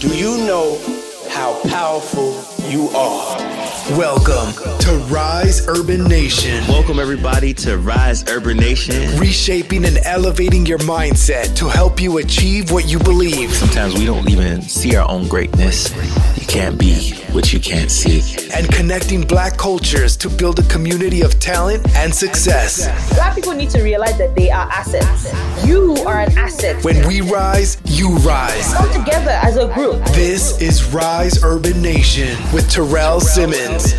Do you know how powerful you are? Welcome to Rise Urban Nation. Welcome, everybody, to Rise Urban Nation. Reshaping and elevating your mindset to help you achieve what you believe. Sometimes we don't even see our own greatness. You can't be what you can't see. And connecting black cultures to build a community of talent and success. Black people need to realize that they are assets. You are an asset. When we rise, you rise. Come together as a group. This is Rise Urban Nation with Terrell Simmons.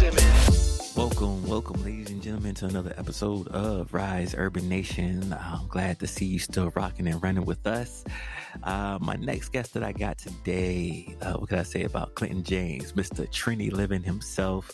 Welcome, welcome, ladies and gentlemen, to another episode of Rise Urban Nation. I'm glad to see you still rocking and running with us. Uh, my next guest that I got today, uh, what can I say about Clinton James, Mr. Trini Living himself?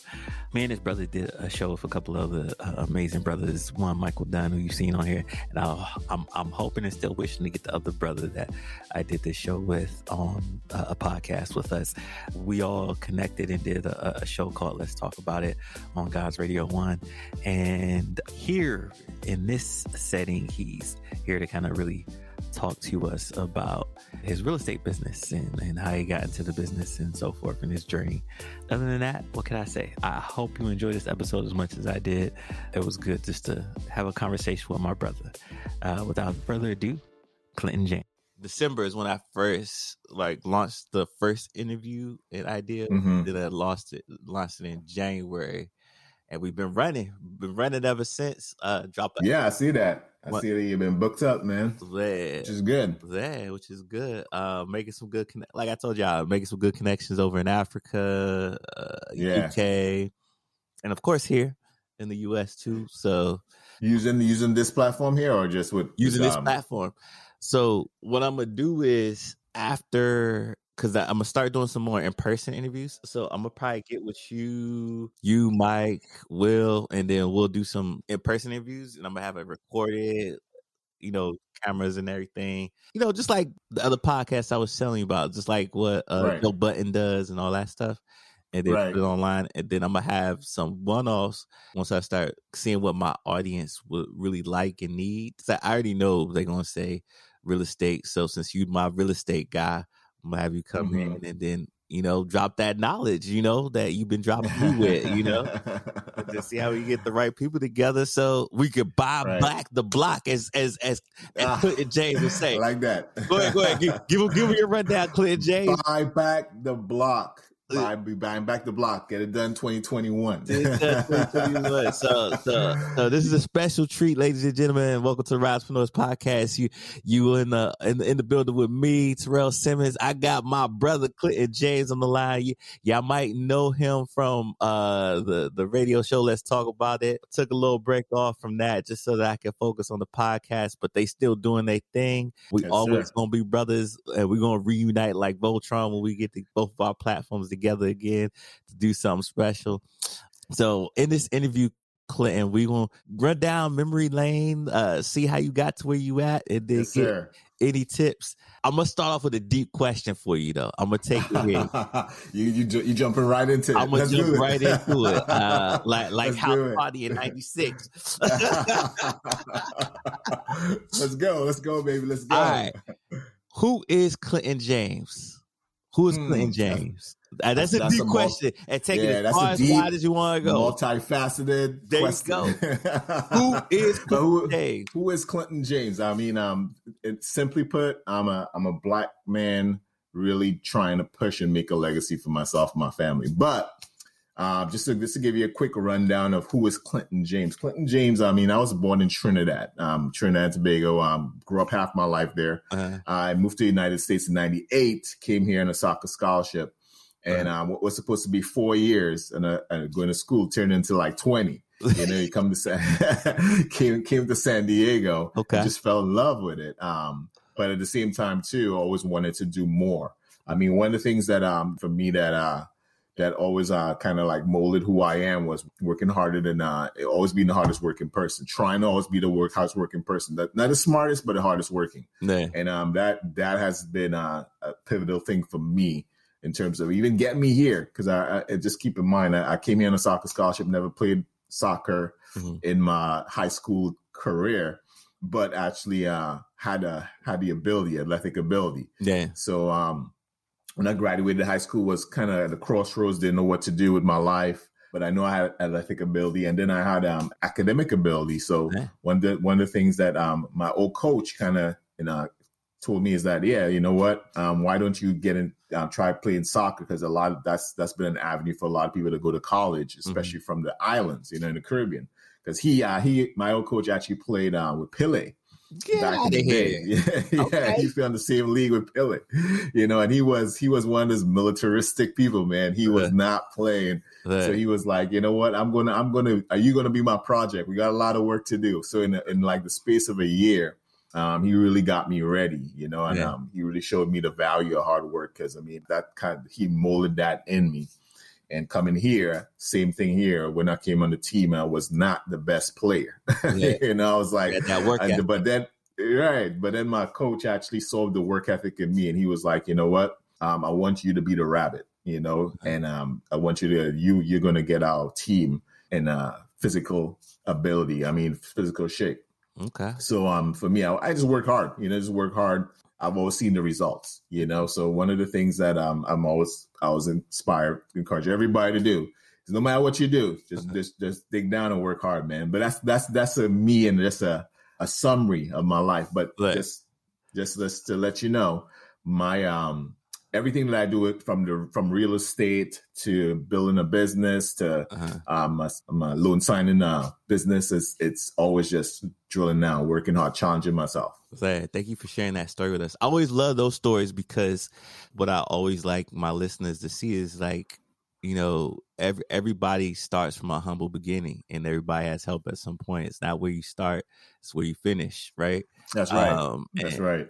Me and his brother did a show with a couple of other uh, amazing brothers. One, Michael Dunn, who you've seen on here, and i am I'm, I'm hoping and still wishing to get the other brother that I did this show with on uh, a podcast with us. We all connected and did a, a show called Let's Talk About It on God's Radio One, and here in this setting, he's here to kind of really talk to us about his real estate business and, and how he got into the business and so forth in his journey. Other than that, what can I say? I hope you enjoyed this episode as much as I did. It was good just to have a conversation with my brother. Uh, without further ado, Clinton James. December is when I first like launched the first interview and idea. Mm-hmm. Then I lost it, launched it in January, and we've been running, been running ever since. Uh, drop. Yeah, I see that. I what? see that you've been booked up, man. Yeah, which is good. Yeah, which is good. Uh, making some good, conne- like I told y'all, making some good connections over in Africa, uh, yeah. UK, and of course here in the US too. So using using this platform here, or just with using this platform. So what I'm gonna do is after because I'm gonna start doing some more in person interviews. So I'm gonna probably get with you, you, Mike, Will, and then we'll do some in person interviews, and I'm gonna have it recorded, you know, cameras and everything. You know, just like the other podcasts I was telling you about, just like what uh, right. Joe Budden does and all that stuff. And then right. put it online, and then I'm gonna have some one-offs once I start seeing what my audience would really like and need. I already know they're gonna say real estate. So since you my real estate guy, I'm gonna have you come mm-hmm. in and then you know drop that knowledge, you know that you've been dropping me with, you know, to see how we get the right people together so we could buy right. back the block as as as, as ah, Clinton James would say. Like that. Go ahead, go ahead. Give, give give me your rundown, Clinton James. Buy back the block. I'll be buying back the block. Get it done 2021. so, so, so this is a special treat, ladies and gentlemen. Welcome to the Risepreneurs Podcast. You you in the, in the in the building with me, Terrell Simmons. I got my brother Clinton James on the line. You, y'all might know him from uh the the radio show. Let's talk about it. Took a little break off from that just so that I can focus on the podcast, but they still doing their thing. We yes, always sir. gonna be brothers, and we're gonna reunite like Voltron when we get to both of our platforms together together again to do something special. So in this interview, Clinton, we gonna run down memory lane, uh, see how you got to where you at, and then yes, get sir. any tips. I'm gonna start off with a deep question for you, though. I'm gonna take it you you you jumping right into it. I'm gonna Let's jump right into it, uh, like like House Party in '96. Let's go, let's go, baby, let's go. All right. Who is Clinton James? Who is hmm. Clinton James? Uh, that's, that's, a deep question. and take yeah, it as far as wide as you want to go. Multifaceted there question. You go. who is Clinton who, James? Who is Clinton James? I mean, um, it, simply put, I'm a I'm a black man really trying to push and make a legacy for myself and my family. But uh, just to just to give you a quick rundown of who is Clinton James. Clinton James. I mean, I was born in Trinidad, um, Trinidad and Tobago. Um, grew up half my life there. Uh-huh. I moved to the United States in '98. Came here on a soccer scholarship and um, what was supposed to be four years and, uh, going to school turned into like 20 you know you come to San, came came to san diego okay just fell in love with it um, but at the same time too always wanted to do more i mean one of the things that um for me that uh that always uh kind of like molded who I am was working harder than uh always being the hardest working person, trying to always be the work hardest working person. That not the smartest, but the hardest working. Yeah. And um that that has been uh, a pivotal thing for me in terms of even getting me here. Because I, I, just keep in mind, I, I, came here on a soccer scholarship, never played soccer mm-hmm. in my high school career, but actually uh, had a had the ability, athletic ability. Yeah. So um, when I graduated high school was kind of at the crossroads, didn't know what to do with my life. But I know I had athletic ability, and then I had um, academic ability. So Yeah. one of the, one of the things that um, my old coach kind of you know told me is that yeah, you know what, um, why don't you get in, um, try playing soccer because a lot of that's that's been an avenue for a lot of people to go to college, especially from the islands, you know, in the Caribbean. Because he uh, he my old coach actually played uh, with Pele Get back in the of day. here. Yeah, yeah, Okay. he fell in the same league with Pele, you know, and he was he was one of those militaristic people, man. He was not playing, so he was like, you know what, I'm gonna I'm gonna are you gonna be my project? We got a lot of work to do. So in in like the space of a year. Um, he really got me ready, you know, and Yeah. um, he really showed me the value of hard work because I mean that kind of, he molded that in me. And coming here, same thing here. When I came on the team, I was not the best player. Yeah. you know, I was like, that work and- but then right, but then my coach actually saw the work ethic in me, and he was like, you know what? Um, I want you to be the rabbit, you know, and um, I want you to you you're gonna get our team in uh physical ability. I mean, physical shape. Okay. So um, for me, I, I just work hard. You know, just work hard. I've always seen the results. You know, so one of the things that um, I'm always I was inspired encourage everybody to do is no matter what you do, just Uh-huh. just just dig down and work hard, man. But that's that's that's a me and just a a summary of my life. But Right. just just just to let you know, my um everything that I do it from the from real estate to building a business to Uh-huh. um, my, my loan signing uh, business is it's always just drilling down, working hard, challenging myself. Thank you for sharing that story with us. I always love those stories because what I always like my listeners to see is like, you know, every everybody starts from a humble beginning and everybody has help at some point. It's not where you start, it's where you finish, right? That's right. Um, That's and, right.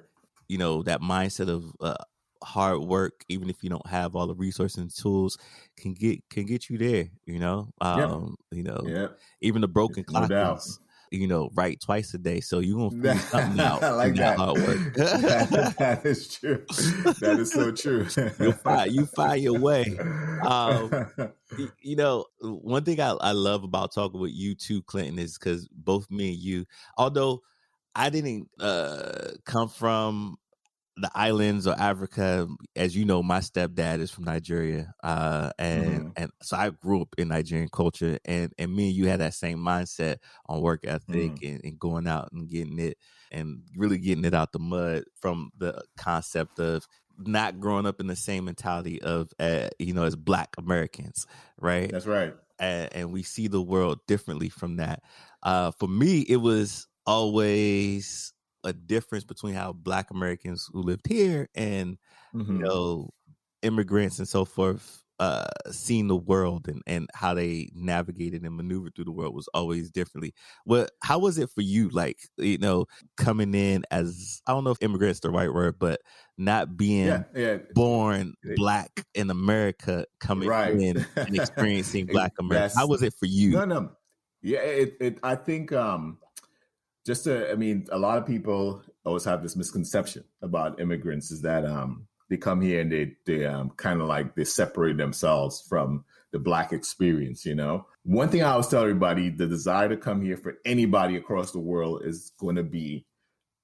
You know, that mindset of uh, hard work, even if you don't have all the resources and tools, can get can get you there. You know, um, you know, Yeah. even the broken clock is, you know, right twice a day. So you're gonna figure something out. I like that. hard work. that, that is true. That is so true. You'll find you find your way. Um, You know, one thing I, I love about talking with you too, Clinton, is because both me and you, although I didn't uh, come from the islands or Africa, as you know, my stepdad is from Nigeria, uh, and and so I grew up in Nigerian culture, and and me and you had that same mindset on work ethic and, and going out and getting it and really getting it out the mud from the concept of not growing up in the same mentality of uh, you know as black americans right? That's right. and, and we see the world differently from that. Uh for me it was always a difference between how black americans who lived here and Mhm. you know immigrants and so forth uh seeing the world and and how they navigated and maneuvered through the world was always differently what how was it for you like you know coming in as i don't know if immigrant's the right word but not being yeah, yeah. born black in america coming Right. in and experiencing black america how was it for you No, no. Yeah, it, it I think um just to I mean, a lot of people always have this misconception about immigrants is that um they come here and they they um kind of like they separate themselves from the black experience, you know. One thing I always tell everybody, the desire to come here for anybody across the world is going to be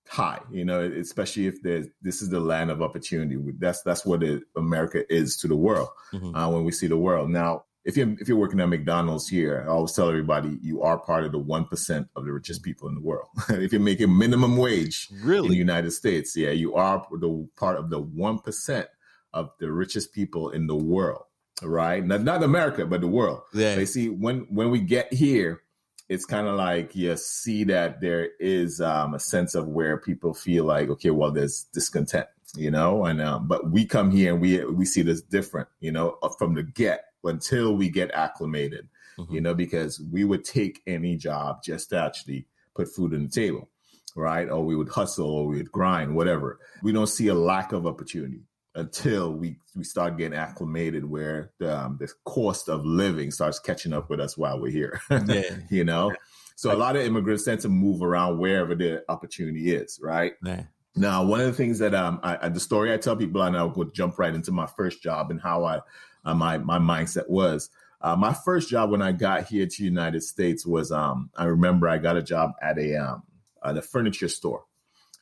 high, you know, especially if there's this is the land of opportunity. That's that's what it, America is to the world Mhm. uh, when we see the world. Now, if you're if you're working at McDonald's here, I always tell everybody you are part of the one percent of the richest people in the world. if you're making minimum wage in the really United States, yeah, you are the part of the one percent of the richest people in the world. Right? Not not America, but the world. yeah They see when when we get here, it's kind of like you see that there is um, a sense of where people feel like, okay, well, there's discontent, you know, and um, but we come here and we we see this different, you know, uh, from the get until we get acclimated, Mhm. you know, because we would take any job just to actually put food on the table, right? Or we would hustle or we would grind, whatever. We don't see a lack of opportunity until we we start getting acclimated where the, um, the cost of living starts catching up with us while we're here yeah you know so a lot of immigrants tend to move around wherever the opportunity is right yeah now one of the things that um I, I- the story i tell people and i'll go jump right into my first job and how i uh, my my mindset was uh, my first job when i got here to the united states was um i remember i got a job at a um at a furniture store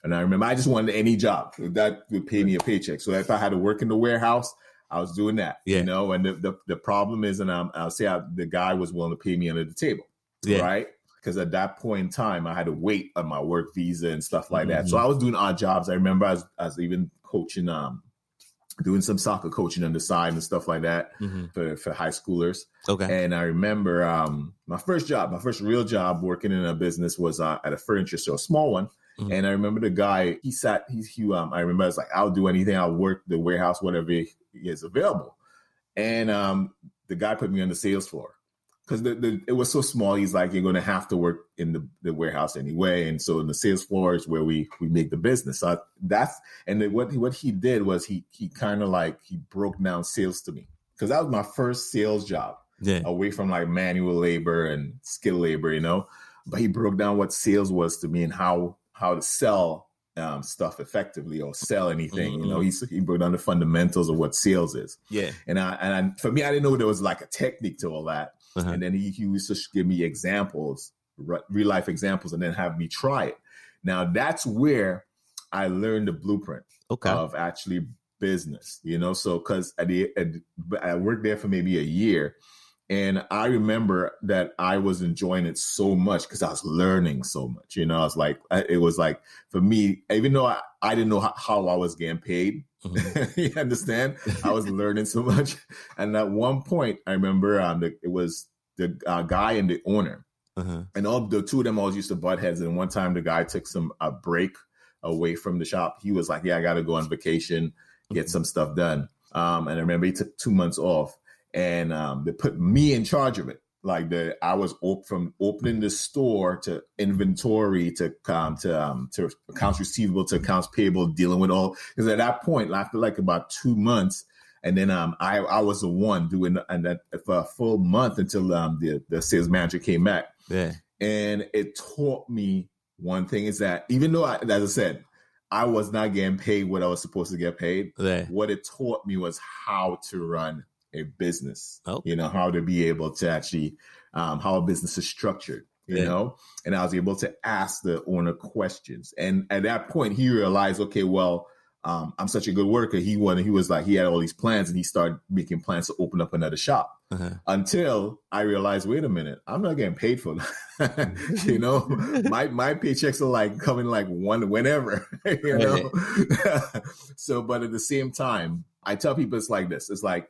And I remember I just wanted any job that would pay me a paycheck. So if I had to work in the warehouse, I was doing that. Yeah. You know, and the the, the problem is, and um, I'll say I, the guy was willing to pay me under the table. Yeah. Right. Because at that point in time, I had to wait on my work visa and stuff like that. So Mhm. I was doing odd jobs. I remember I was, I was even coaching, um, doing some soccer coaching on the side and stuff like that Mhm. for, for high schoolers. Okay. And I remember um, my first job, my first real job working in a business was uh, at a furniture store, a small one. Mhm. And I remember the guy, he sat, he's he, um, I remember I was like, I'll do anything. I'll work the warehouse, whatever is available. And um, the guy put me on the sales floor because the, the, it was so small. He's like, you're going to have to work in the, the warehouse anyway. And so in the sales floor is where we, we make the business. So I, that's, and then what, what he did was he, he kind of like, he broke down sales to me because that was my first sales job Yeah. away from like manual labor and skill labor, you know. But he broke down what sales was to me and how how to sell um, stuff effectively or sell anything. You know, he he broke down the fundamentals of what sales is. Yeah. And I and I, for me, I didn't know there was like a technique to all that. Uh-huh. And then he, he used to give me examples, re- real life examples, and then have me try it. Now that's where I learned the blueprint Okay. of actually business, you know. So because at the at, I worked there for maybe a year, and I remember that I was enjoying it so much because I was learning so much. You know, I was like, it was like for me, even though I, I didn't know how, how I was getting paid. Mhm. you understand? I was learning so much, and at one point, I remember um, the, it was the uh, guy and the owner Uh-huh. and all the two of them always used to butt heads. And one time, the guy took some a break away from the shop. He was like, "Yeah, I got to go on vacation, get some stuff done." Um, and I remember he took two months off, and um, they put me in charge of it. Like the I was op- from opening the store to inventory to um, to um, to accounts receivable to accounts payable, dealing with all. Because at that point, after like about two months, and then um, I I was the one doing and that for a full month until um, the the sales manager came back Yeah. and it taught me one thing is that even though I, as I said, I was not getting paid what I was supposed to get paid, Yeah. what it taught me was how to run a business. Oh. You know, how to be able to actually um, how a business is structured. You Yeah. know, and I was able to ask the owner questions, and at that point, he realized, okay, well, um, I'm such a good worker. He wanted, he was like, he had all these plans, and he started making plans to open up another shop Uh-huh. until I realized, wait a minute, I'm not getting paid for that. you know, my my paychecks are like coming like one whenever, you know. so, but at the same time, I tell people it's like this: it's like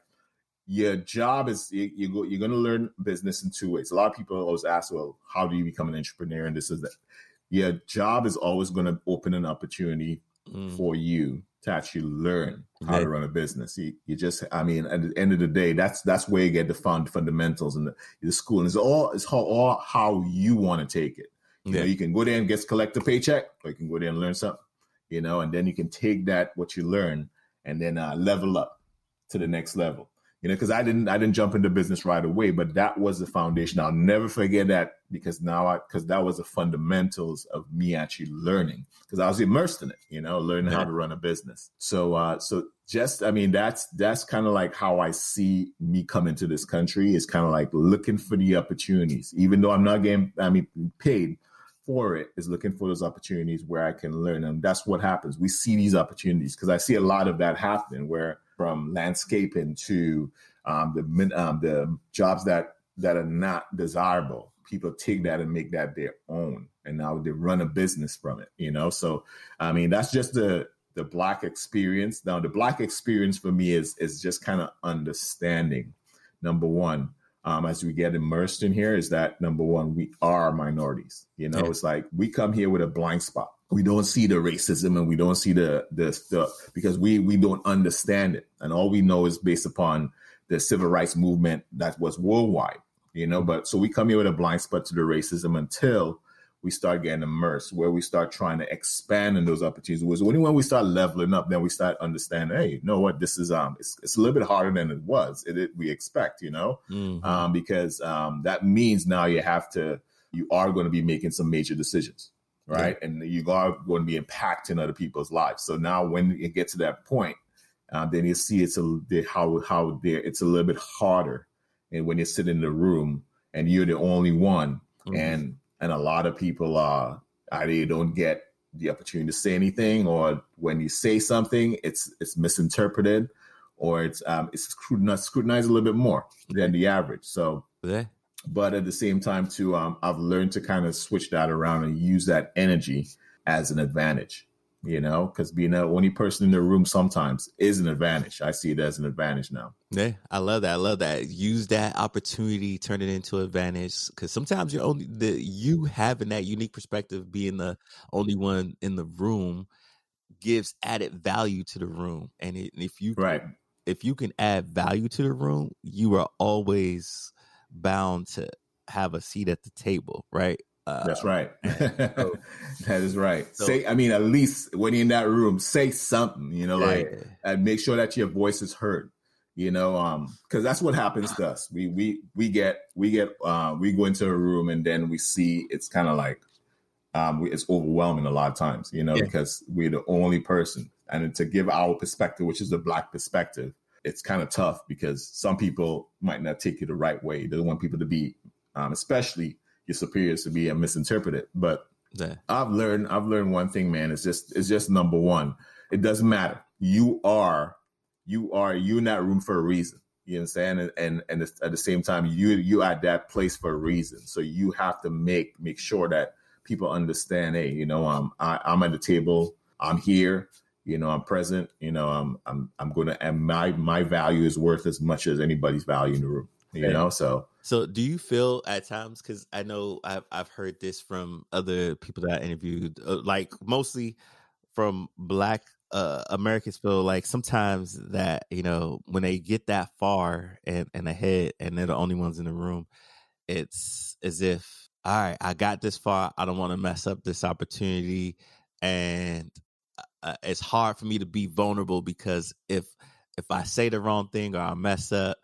your job is you, you're going to learn business in two ways. A lot of people always ask, well, how do you become an entrepreneur? And this is that. Your job is always going to open an opportunity Mm. for you to actually learn how Yeah. to run a business. You, you just, I mean, at the end of the day, that's that's where you get the fund fundamentals and the, the school. And it's all it's how all how you want to take it. You know, you can go there and get collect a paycheck, or you can go there and learn something. You know, and then you can take that what you learn and then uh, level up to the next level. You know, because I didn't I didn't jump into business right away, but that was the foundation. I'll never forget that because now I because that was the fundamentals of me actually learning because I was immersed in it. You know, learning how to run a business. So uh, so just I mean that's that's kind of like how I see me coming to this country is kind of like looking for the opportunities, even though I'm not getting I mean paid for it is looking for those opportunities where I can learn. And that's what happens. We see these opportunities because I see a lot of that happening where from landscaping to um, the um, the jobs that that are not desirable, people take that and make that their own, and now they run a business from it. You know, so I mean that's just the the black experience. Now the black experience for me is is just kind of understanding. Number one, um, as we get immersed in here is that number one, we are minorities. You know, Yeah. it's like we come here with a blind spot. We don't see the racism and we don't see the the stuff because we we don't understand it, and all we know is based upon the civil rights movement that was worldwide. You know, but so we come here with a blind spot to the racism until we start getting immersed, where we start trying to expand in those opportunities. Was only when we start leveling up, then we start understanding, hey, you know what, this is um, it's, it's a little bit harder than it was. It, it we expect, you know, Mhm. um, because um, that means now you have to, you are going to be making some major decisions, right? And you are going to be impacting other people's lives. So now when you get to that point, uh, then you see it's a the- how how there it's a little bit harder, and when you sit in the room and you're the only one, Mhm. and and a lot of people are either you don't get the opportunity to say anything, or when you say something, it's it's misinterpreted, or it's um, it's scrutinized, scrutinized a little bit more than the average. So, Yeah. But at the same time, too, um, I've learned to kind of switch that around and use that energy as an advantage. You know, because being the only person in the room sometimes is an advantage. I see it as an advantage now. Yeah, I love that. I love that. Use that opportunity, turn it into advantage. Because sometimes you're only the you having that unique perspective, being the only one in the room, gives added value to the room. And it, if you Right. if you can add value to the room, you are always bound to have a seat at the table, right? Uh, That's right. so- that is right. so- say, I mean, at least when you're in that room, say something. You know, like yeah. and make sure that your voice is heard. You know, um, because that's what happens to us. We we we get we get uh, we go into a room and then we see it's kind of like um, we, it's overwhelming a lot of times. You know, Yeah. because we're the only person, and to give our perspective, which is the black perspective, it's kind of tough because some people might not take you the right way. They don't want people to be, um, especially your superiors, to be uh, misinterpreted. But yeah. I've learned I've learned one thing, man. It's just it's just number one. It doesn't matter. You are you are you in that room for a reason. You understand? And and, and at the same time, you you at that place for a reason. So you have to make make sure that people understand. Hey, you know, um, I, I'm at the table. I'm here. You know, I'm present. You know, I'm I'm I'm gonna and my my value is worth as much as anybody's value in the room. You know, so So, do you feel at times? Because I know I've I've heard this from other people that I interviewed, uh, like mostly from Black uh, Americans. Feel like sometimes that you know when they get that far and and ahead, and they're the only ones in the room, it's as if all right, I got this far. I don't want to mess up this opportunity, and uh, it's hard for me to be vulnerable because if if I say the wrong thing or I mess up,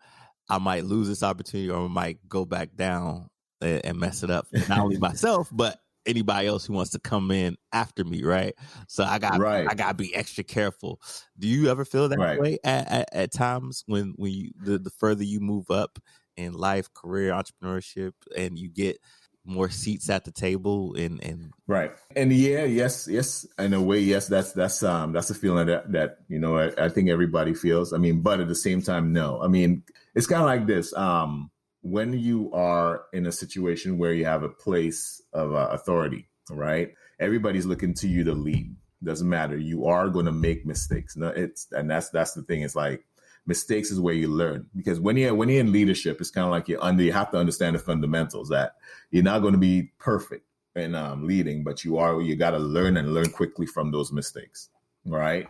I might lose this opportunity or I might go back down and, and mess it up. Not only myself, but anybody else who wants to come in after me, right? So I got Right. I got to be extra careful. Do you ever feel that Right. way at, at, at times when when you the, the further you move up in life, career, entrepreneurship, and you get more seats at the table and and Right. And yeah, yes, yes, in a way, yes, that's that's um that's a feeling that that you know I, I think everybody feels. I mean, but at the same time, no. I mean, it's kind of like this. Um, when you are in a situation where you have a place of uh, authority, right? Everybody's looking to you to lead. Doesn't matter. You are going to make mistakes. No, it's and that's that's the thing. It's like mistakes is where you learn because when you're when you're in leadership, it's kind of like you're under. You have to understand the fundamentals that you're not going to be perfect in um, leading, but you are you got to learn and learn quickly from those mistakes, right?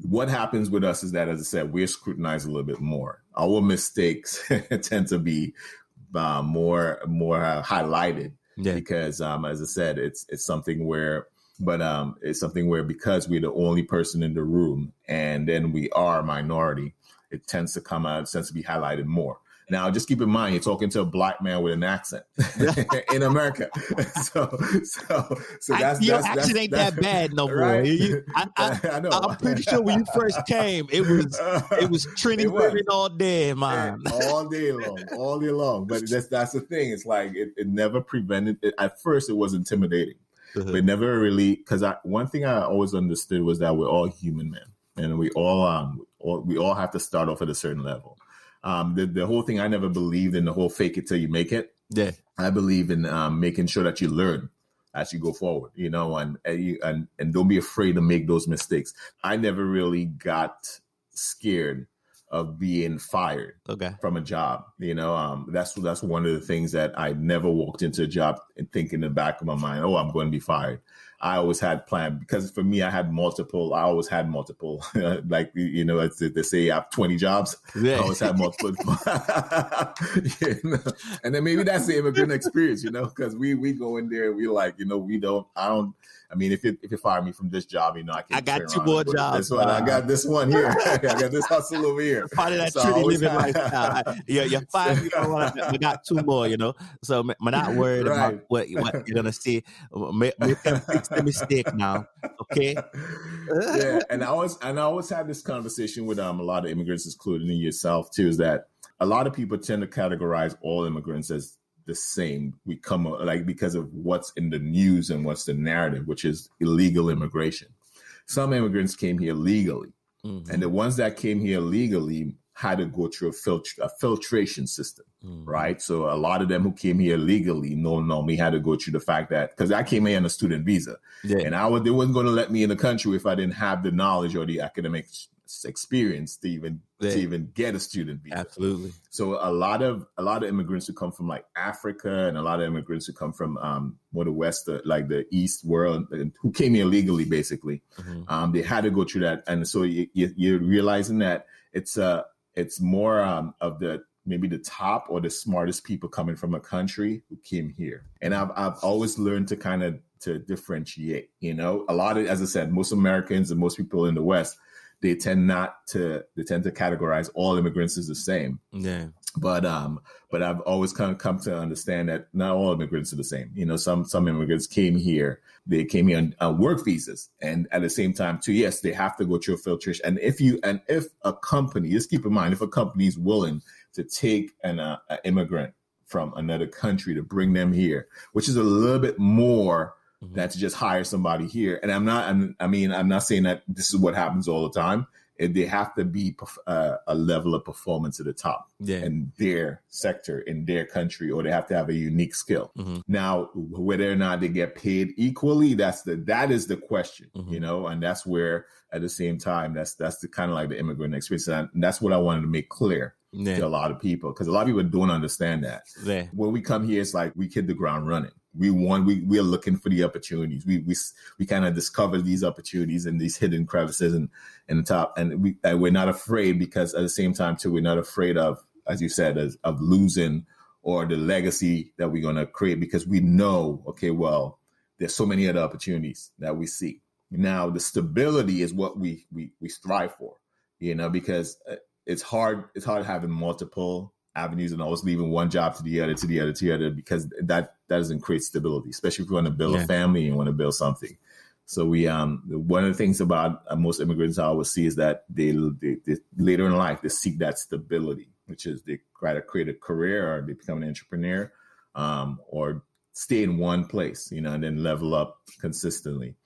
What happens with us is that, as I said, we're scrutinized a little bit more. Our mistakes tend to be uh, more more uh, highlighted yeah, because, um, as I said, it's it's something where, but um, it's something where because we're the only person in the room, and then we are a minority, it tends to come out, it tends to be highlighted more. Now, just keep in mind, you're talking to a black man with an accent in America, so so so I- that's your that's, accent that's, ain't that's, that bad no more. right? You- I- I- know. I'm pretty sure when you first came, it was it was Trinity Women all day, man. all day long, all day long. But that's that's the thing. It's like it, it never prevented. It, at first, it was intimidating, but never really. Because I one thing I always understood was that we're all human men, and we all um all, we all have to start off at a certain level. Um, the the whole thing I never believed in the whole fake it till you make it. yeah, I believe in um, making sure that you learn as you go forward, you know, and and, and and don't be afraid to make those mistakes. I never really got scared of being fired okay, from a job. You know, um, that's that's one of the things that I never walked into a job and think in the back of my mind, oh, I'm going to be fired. I always had plan because for me, I had multiple. I always had multiple. like you know, it's, they say I have 20 jobs. I always had multiple. you know? And then maybe that's the immigrant experience, you know, because we we go in there, and we like, you know, we don't. I don't. I mean, if you if you fire me from this job, you know, I can. I got two more and go to jobs, This one, I uh, got this one here. I got this hustle over here. part of that So I living lifestyle. Yeah, you're fine. You know what? I got two more. You know, so I'm not worried Right. about what what you're gonna see. Make, make fix the mistake now, okay? yeah, and I always and I always had this conversation with um a lot of immigrants, including yourself too, is that a lot of people tend to categorize all immigrants as the same. We come like because of what's in the news and what's the narrative, which is illegal immigration. Some immigrants came here legally, mm-hmm. and the ones that came here legally had to go through a, filtr- a filtration system, mm-hmm. right? So a lot of them who came here legally no normally had to go through the fact that because I came here on a student visa, yeah. and I would they wasn't going to let me in the country if I didn't have the knowledge or the academic experience to even yeah. to even get a student visa. Absolutely. So a lot of a lot of immigrants who come from like Africa and a lot of immigrants who come from um more the west, uh, like the East world, who came here legally, basically, mm-hmm. um, they had to go through that, and so you, you, are realizing that it's uh it's more um of the maybe the top or the smartest people coming from a country who came here, and I've I've always learned to kind of to differentiate. You know, a lot of as I said, most Americans and most people in the West they tend not to they tend to categorize all immigrants as the same. Yeah. But um, but I've always kind of come to understand that not all immigrants are the same. You know, some some immigrants came here, they came here on, on work visas, and at the same time, too, yes, they have to go through a filtration. And if you and if a company, just keep in mind, if a company is willing to take an uh, immigrant from another country to bring them here, which is a little bit more mm-hmm. than to just hire somebody here. And I'm not, I'm, i mean, I'm not saying that this is what happens all the time. It, they have to be uh, a level of performance at the top yeah. in their sector, in their country, or they have to have a unique skill. Mm-hmm. Now, whether or not they get paid equally, that's the that is the question, mm-hmm. you know, and that's where at the same time, that's that's the kind of like the immigrant experience, and that's what I wanted to make clear yeah. to a lot of people because a lot of people don't understand that. Yeah. When we come here, it's like we hit the ground running we want we we are looking for the opportunities. We we we kind of discover these opportunities and these hidden crevices and in the top, and we and we're not afraid because at the same time too, we're not afraid of, as you said, as, of losing or the legacy that we're going to create because we know, okay, well, there's so many other opportunities that we see. Now, the stability is what we we we strive for, you know, because uh, it's hard it's hard having multiple avenues and always leaving one job to the other to the other to the other because that that doesn't create stability, especially if you want to build yeah. a family and want to build something. So we um one of the things about uh, most immigrants I always see is that they, they, they, later in life they seek that stability, which is they try to create a career or they become an entrepreneur, um, or stay in one place, you know, and then level up consistently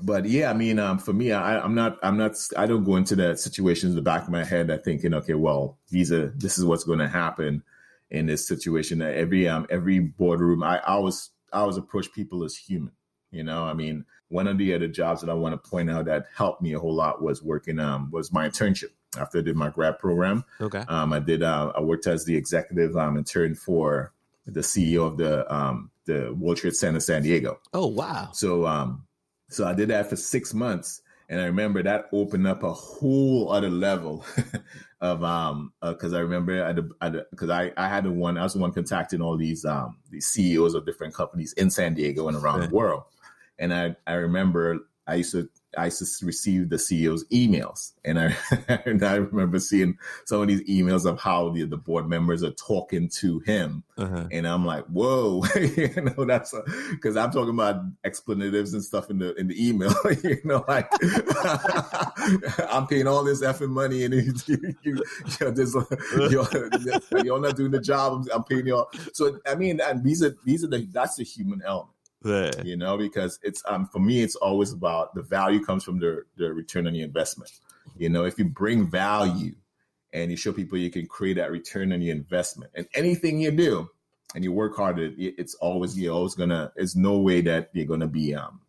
but yeah, I mean, um, for me, I, am not, I'm not, I don't go into that situation in the back of my head. I thinking, okay, well, visa, this is what's going to happen in this situation. Every, um, every boardroom, I, I always, I always approach people as human. You know, I mean, one of the other jobs that I want to point out that helped me a whole lot was working, um, was my internship after I did my grad program. Okay. Um, I did, uh, I worked as the executive um, intern for the CEO of the, um, the World Trade Center San Diego. Oh, wow. So, um, so I did that for six months. And I remember that opened up a whole other level of um because uh, I remember I because I, I had the one I was the one contacting all these um these CEOs of different companies in San Diego and around the world, and I I remember I used to I used to receive the CEO's emails, and I and I remember seeing some of these emails of how the, the board members are talking to him, uh-huh. and I'm like, whoa, you know, that's because I'm talking about explanatives and stuff in the in the email, you know, like I'm paying all this effing money, and you, you, you know, this, you're, you're not doing the job. I'm, I'm paying you all. So I mean, and these are these are the that's the human element yeah. You know, because it's um for me, it's always about the value comes from the the return on the investment. You know, if you bring value and you show people you can create that return on the investment, and anything you do, and you work hard, it, it's always you're always gonna. There's no way that you're gonna be um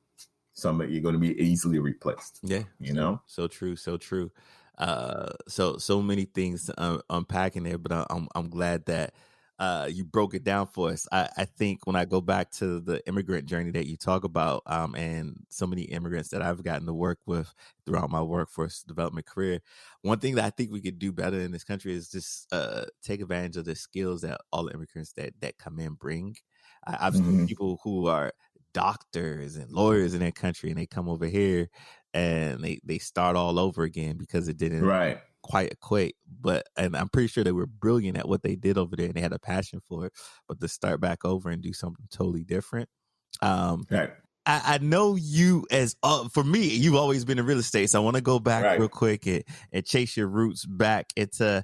somebody you're gonna be easily replaced. Yeah, you know, so true, so true. Uh, so so many things uh, unpacking there, but I'm I'm glad that uh, you broke it down for us. I, I, think when I go back to the immigrant journey that you talk about, um, and so many immigrants that I've gotten to work with throughout my workforce development career, one thing that I think we could do better in this country is just uh, take advantage of the skills that all the immigrants that that come in bring. I, mm-hmm. seen people who are doctors and lawyers in that country, and they come over here and they they start all over again because it didn't right quite equate. But and I'm pretty sure they were brilliant at what they did over there and they had a passion for it. But to start back over and do something totally different. Um right. I, I know you as uh, for me, you've always been in real estate. So I want to go back right. real quick and, and chase your roots back into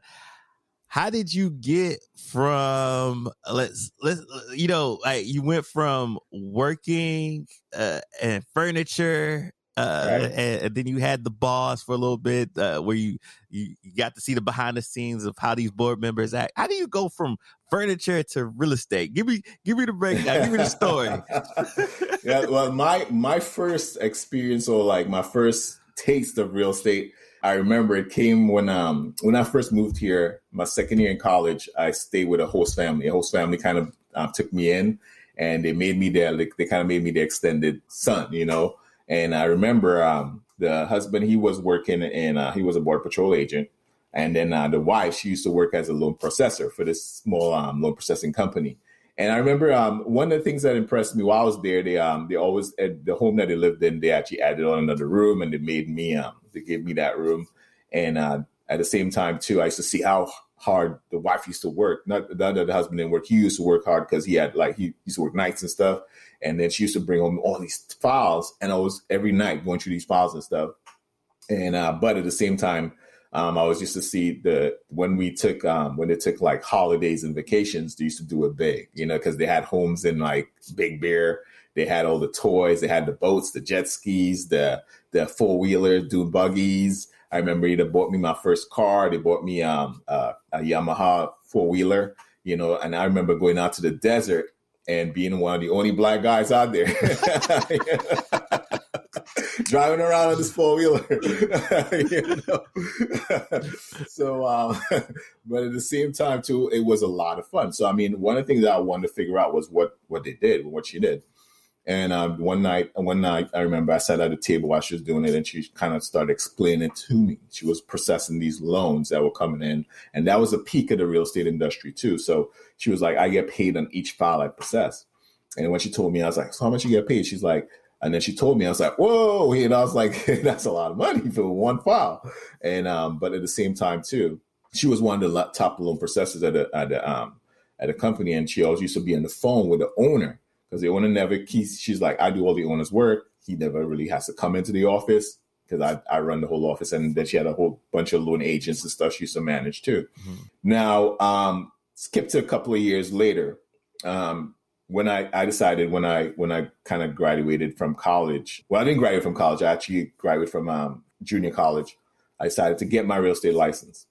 how did you get from let's let's you know like you went from working uh and furniture uh right. and, and, then you had the boss for a little bit uh where you, you you got to see the behind the scenes of how these board members act how do you go from furniture to real estate give me give me the breakdown give me the story yeah well my my first experience or like my first taste of real estate I remember it came when um when I first moved here, my second year in college. I stayed with a host family. A host family kind of uh, took me in, and they made me their like they kind of made me their extended son, you know. And I remember um, the husband he was working and uh, he was a border patrol agent, and then uh, the wife she used to work as a loan processor for this small um, loan processing company. And I remember um, one of the things that impressed me while I was there, they um, they always at the home that they lived in, they actually added on another room and they made me um, they gave me that room. And uh, at the same time too, I used to see how hard the wife used to work. Not, not that the husband didn't work; he used to work hard because he had like he used to work nights and stuff. And then she used to bring home all these files, and I was every night going through these files and stuff. And uh, but at the same time, um, I was used to see the when we took um, when they took like holidays and vacations, they used to do it big, you know, because they had homes in like Big Bear. They had all the toys. They had the boats, the jet skis, the the four wheelers, do buggies. I remember they bought me my first car. They bought me um, uh, a Yamaha four wheeler, you know, and I remember going out to the desert and being one of the only black guys out there. driving around on this four wheeler. you know? so, um, but at the same time, too, it was a lot of fun. So, I mean, one of the things that I wanted to figure out was what what they did, what she did. And um, one night, one night, I remember I sat at a table while she was doing it, and she kind of started explaining it to me. She was processing these loans that were coming in, and that was a peak of the real estate industry too. So she was like, "I get paid on each file I process." And when she told me, I was like, "So how much you get paid?" She's like, and then she told me, I was like, whoa, and I was like, that's a lot of money for one file. And um, but at the same time too, she was one of the top loan processors at a at a um at a company, and she always used to be on the phone with the owner because the owner never keeps. She's like, I do all the owner's work. He never really has to come into the office because I, I run the whole office, and then she had a whole bunch of loan agents and stuff she used to manage too. Mm-hmm. Now, um, skip to a couple of years later. Um, when I, I decided when I when I kind of graduated from college, well, I didn't graduate from college. I actually graduated from um, junior college. I decided to get my real estate license,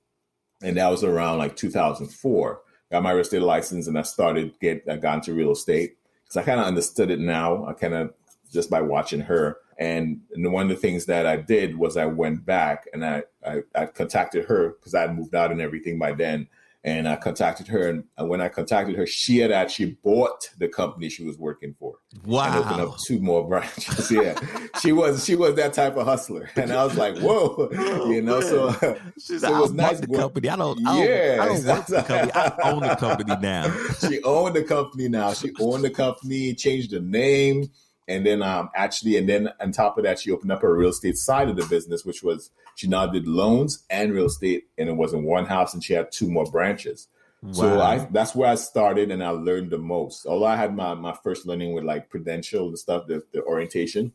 and that was around like 2004. Got my real estate license, and I started get I got into real estate because I kind of understood it now. I kind of just by watching her. And, and one of the things that I did was I went back and I I, I contacted her because I had moved out and everything by then and I contacted her. And when I contacted her, she had actually bought the company she was working for. Wow! And opened up two more branches. yeah, she was she was that type of hustler, and I was like, whoa, oh, you know. So, She's so like, it was nice. The company. I don't. I don't, I don't work the company. I own the company now. she owned the company now. She owned the company. Changed the name. And then um, actually, and then on top of that, she opened up her real estate side of the business, which was she now did loans and real estate, and it was in one house, and she had two more branches. Wow. So I, that's where I started, and I learned the most. Although I had my my first learning with like Prudential and stuff, the, the orientation,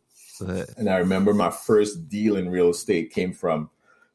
and I remember my first deal in real estate came from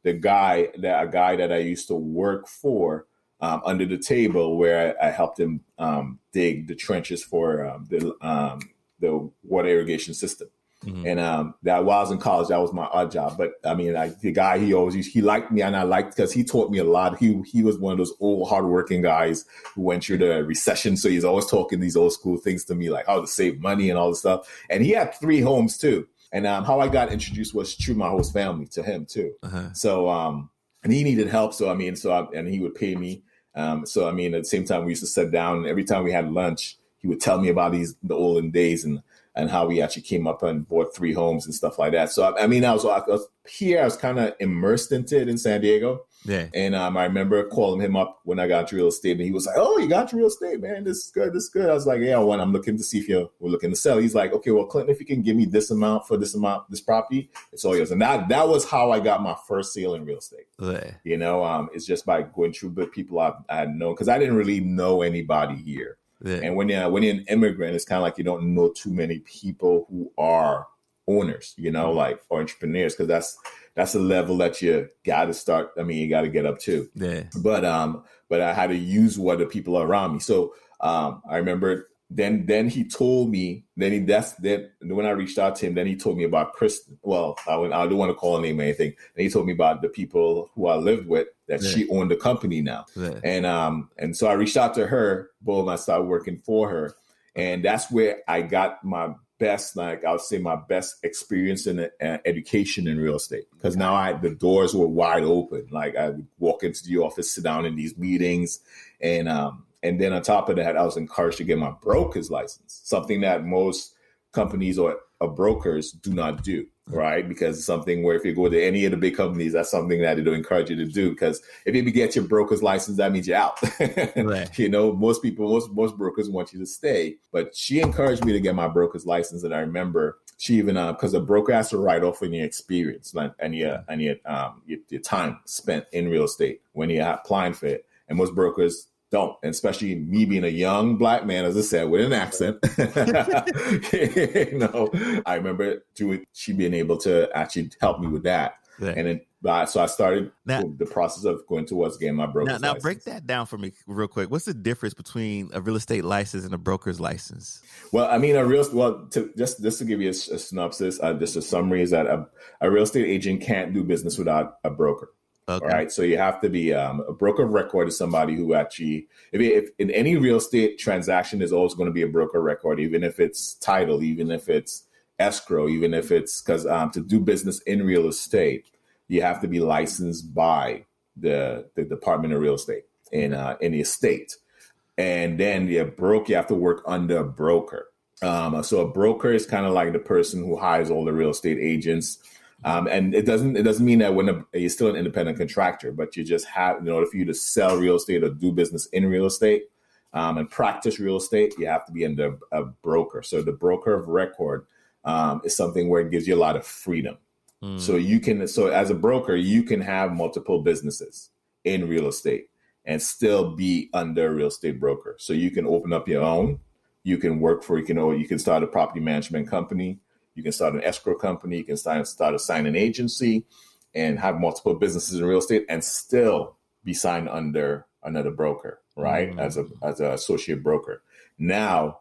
the guy that a guy that I used to work for. Um, under the table where I, I helped him um, dig the trenches for um, the um, the water irrigation system. Mm-hmm. And um, that while I was in college, that was my odd job. But I mean, I, the guy he always used, he liked me, and I liked because he taught me a lot. He he was one of those old hardworking guys who went through the recession, so he's always talking these old school things to me, like how to save money and all this stuff. And he had three homes too. And um, how I got introduced was through my host family to him too. Uh-huh. So um, and he needed help, so I mean, so I, and he would pay me. Um, so I mean, at the same time, we used to sit down. Every time we had lunch he would tell me about these the olden days and and how he actually came up and bought three homes and stuff like that. So I, I mean, I was, I was here. I was kind of immersed into it in San Diego. Yeah. And um, I remember calling him up when I got to real estate, and he was like, "Oh, you got to real estate, man. This is good. This is good." I was like, "Yeah, well, I'm looking to see if you're we're looking to sell." He's like, "Okay, well, Clinton, if you can give me this amount for this amount, this property, it's all yours." And that that was how I got my first sale in real estate. Yeah. You know, um, it's just by going through the people I, I know because I didn't really know anybody here. Yeah. And when you're when you're an immigrant, it's kind of like you don't know too many people who are owners, you know, mm-hmm. like or entrepreneurs, because that's that's the level that you got to start. I mean, you got to get up to. Yeah. But um, but I had to use what the people around me. So um, I remember then then he told me then he that's then when I reached out to him then he told me about Chris well I, I don't want to call her name or anything and he told me about the people who I lived with that Yeah. she owned the company now. Yeah. and um and so I reached out to her boom I started working for her. And that's where I got my best like I would say my best experience in uh, education in real estate. Because now I the doors were wide open. Like I would walk into the office sit down in these meetings. And um and then on top of that I was encouraged to get my broker's license something that most companies or, or brokers do not do right? Because it's something where if you go to any of the big companies that's something that they don't encourage you to do. Because if you get your broker's license that means you're out. Right. you know most people most most brokers want you to stay. But she encouraged me to get my broker's license and i remember she even because a broker has to write off your experience like, and your and your um your, your time spent in real estate when you're applying for it. And most brokers don't and especially me being a young black man as i said with an accent you know i remember doing she being able to actually help me with that Yeah. and then uh, so i started Now- the process of going towards getting my broker's Now, now license. break that down for me real quick. What's the difference between a real estate license and a broker's license? Well, I mean, a real well, to, just just to give you a, a synopsis, uh, just a summary is that a, a real estate agent can't do business without a broker. Okay. All right, so you have to be um, a broker of record is somebody who actually, if, if in any real estate transaction, is always going to be a broker record, even if it's title, even if it's escrow, even if it's because um, to do business in real estate, you have to be licensed by the the Department of Real Estate in uh, in the state, and then the broker you have to work under a broker. Um, so a broker is kind of like the person who hires all the real estate agents. Um, and it doesn't it doesn't mean that when a, you're still an independent contractor, but you just have in order for you to sell real estate or do business in real estate um, and practice real estate, you have to be under a broker. So the broker of record um, is something where it gives you a lot of freedom. Mm. So you can so as a broker, you can have multiple businesses in real estate and still be under a real estate broker. So you can open up your own. You can work for you can you can start a property management company. You can start an escrow company. You can start start a signing agency, and have multiple businesses in real estate and still be signed under another broker, right? Mm. As a as an associate broker. Now,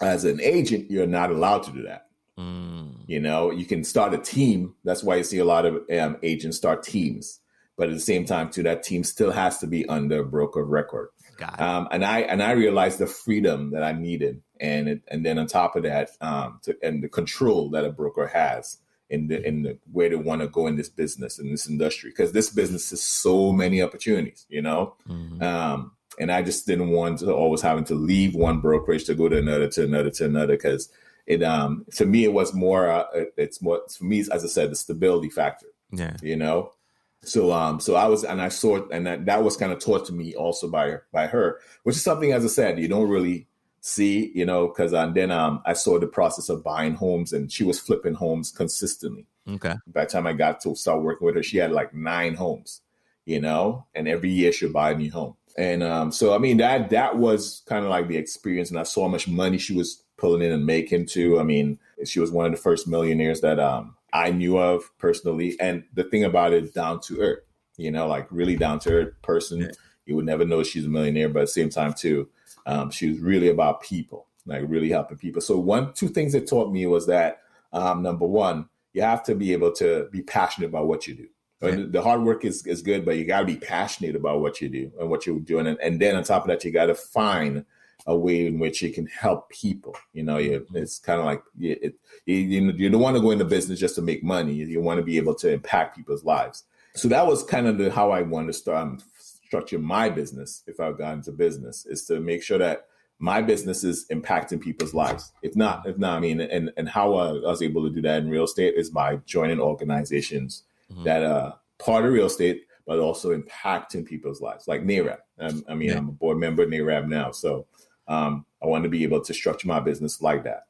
as an agent, you're not allowed to do that. Mm. You know, you can start a team. That's why you see a lot of um, agents start teams. But at the same time, too, that team still has to be under a broker of record. Got it. Um, and I and I realized the freedom that I needed, and it, and then on top of that, um, to, and the control that a broker has in the in the where they want to go in this business in this industry, because this business has so many opportunities, you know. Mhm. Um, and I just didn't want to always having to leave one brokerage to go to another, to another, to another, because it um to me it was more uh, it's more for me as I said the stability factor, Yeah. you know. So um so I was and I saw and that, that was kind of taught to me also by by her, which is something as I said you don't really see, you know, because and then um I saw the process of buying homes and she was flipping homes consistently Okay. by the time I got to start working with her, she had like nine homes, you know, and every year she'd buy a new home. And um, so I mean that that was kind of like the experience, and I saw how much money she was pulling in and making too. I mean, she was one of the first millionaires that um I knew of personally. And the thing about it, down to earth, you know, like really down to earth person. Yeah. You would never know she's a millionaire, but at the same time too, um, she was really about people, like really helping people. So one, two things that taught me was that um, number one, you have to be able to be passionate about what you do. The hard work is, is good, but you got to be passionate about what you do and what you're doing. And, and then on top of that, you got to find a way in which you can help people. You know, you, it's kind of like you, it, you, you you don't want to go into business just to make money. You want to be able to impact people's lives. So that was kind of the, how I wanted to start um, structure my business. If I've got into business, is to make sure that my business is impacting people's lives. If not, if not, I mean, and and how I was able to do that in real estate is by joining organizations Mhm. that are part of real estate, but also impacting people's lives, like NAREB. Um, I mean, Yeah. I'm a board member at NAREB now, so um, I want to be able to structure my business like that.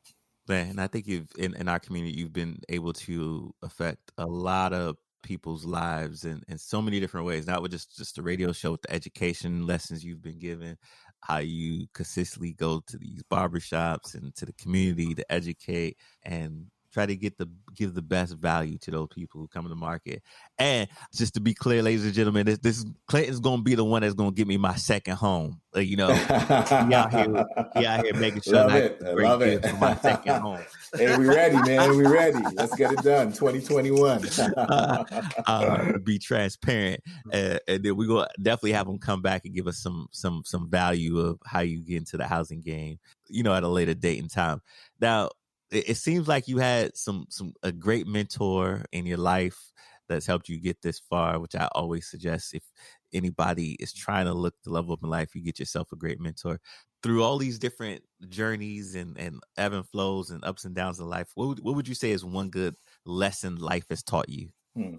Man, and I think you've in, in our community you've been able to affect a lot of people's lives in, in so many different ways. Not with just just the radio show, with the education lessons you've been given, how you consistently go to these barbershops and to the community to educate and try to get the give the best value to those people who come to the market. And just to be clear, ladies and gentlemen, this, this Clinton's gonna be the one that's gonna give me my second home. Like, you know, he out here, he out here making sure Love I it. love it. for my second home. hey, we ready, man. We ready. Let's get it done. 2021. uh, be transparent, uh, and then we go definitely have them come back and give us some some some value of how you get into the housing game. You know, at a later date and time. Now, it, seems like you had some some a great mentor in your life that's helped you get this far. Which I always suggest if anybody is trying to look to level up in life, you get yourself a great mentor through all these different journeys and, and ebb and flows and ups and downs in life, what would, what would you say is one good lesson life has taught you? Hmm.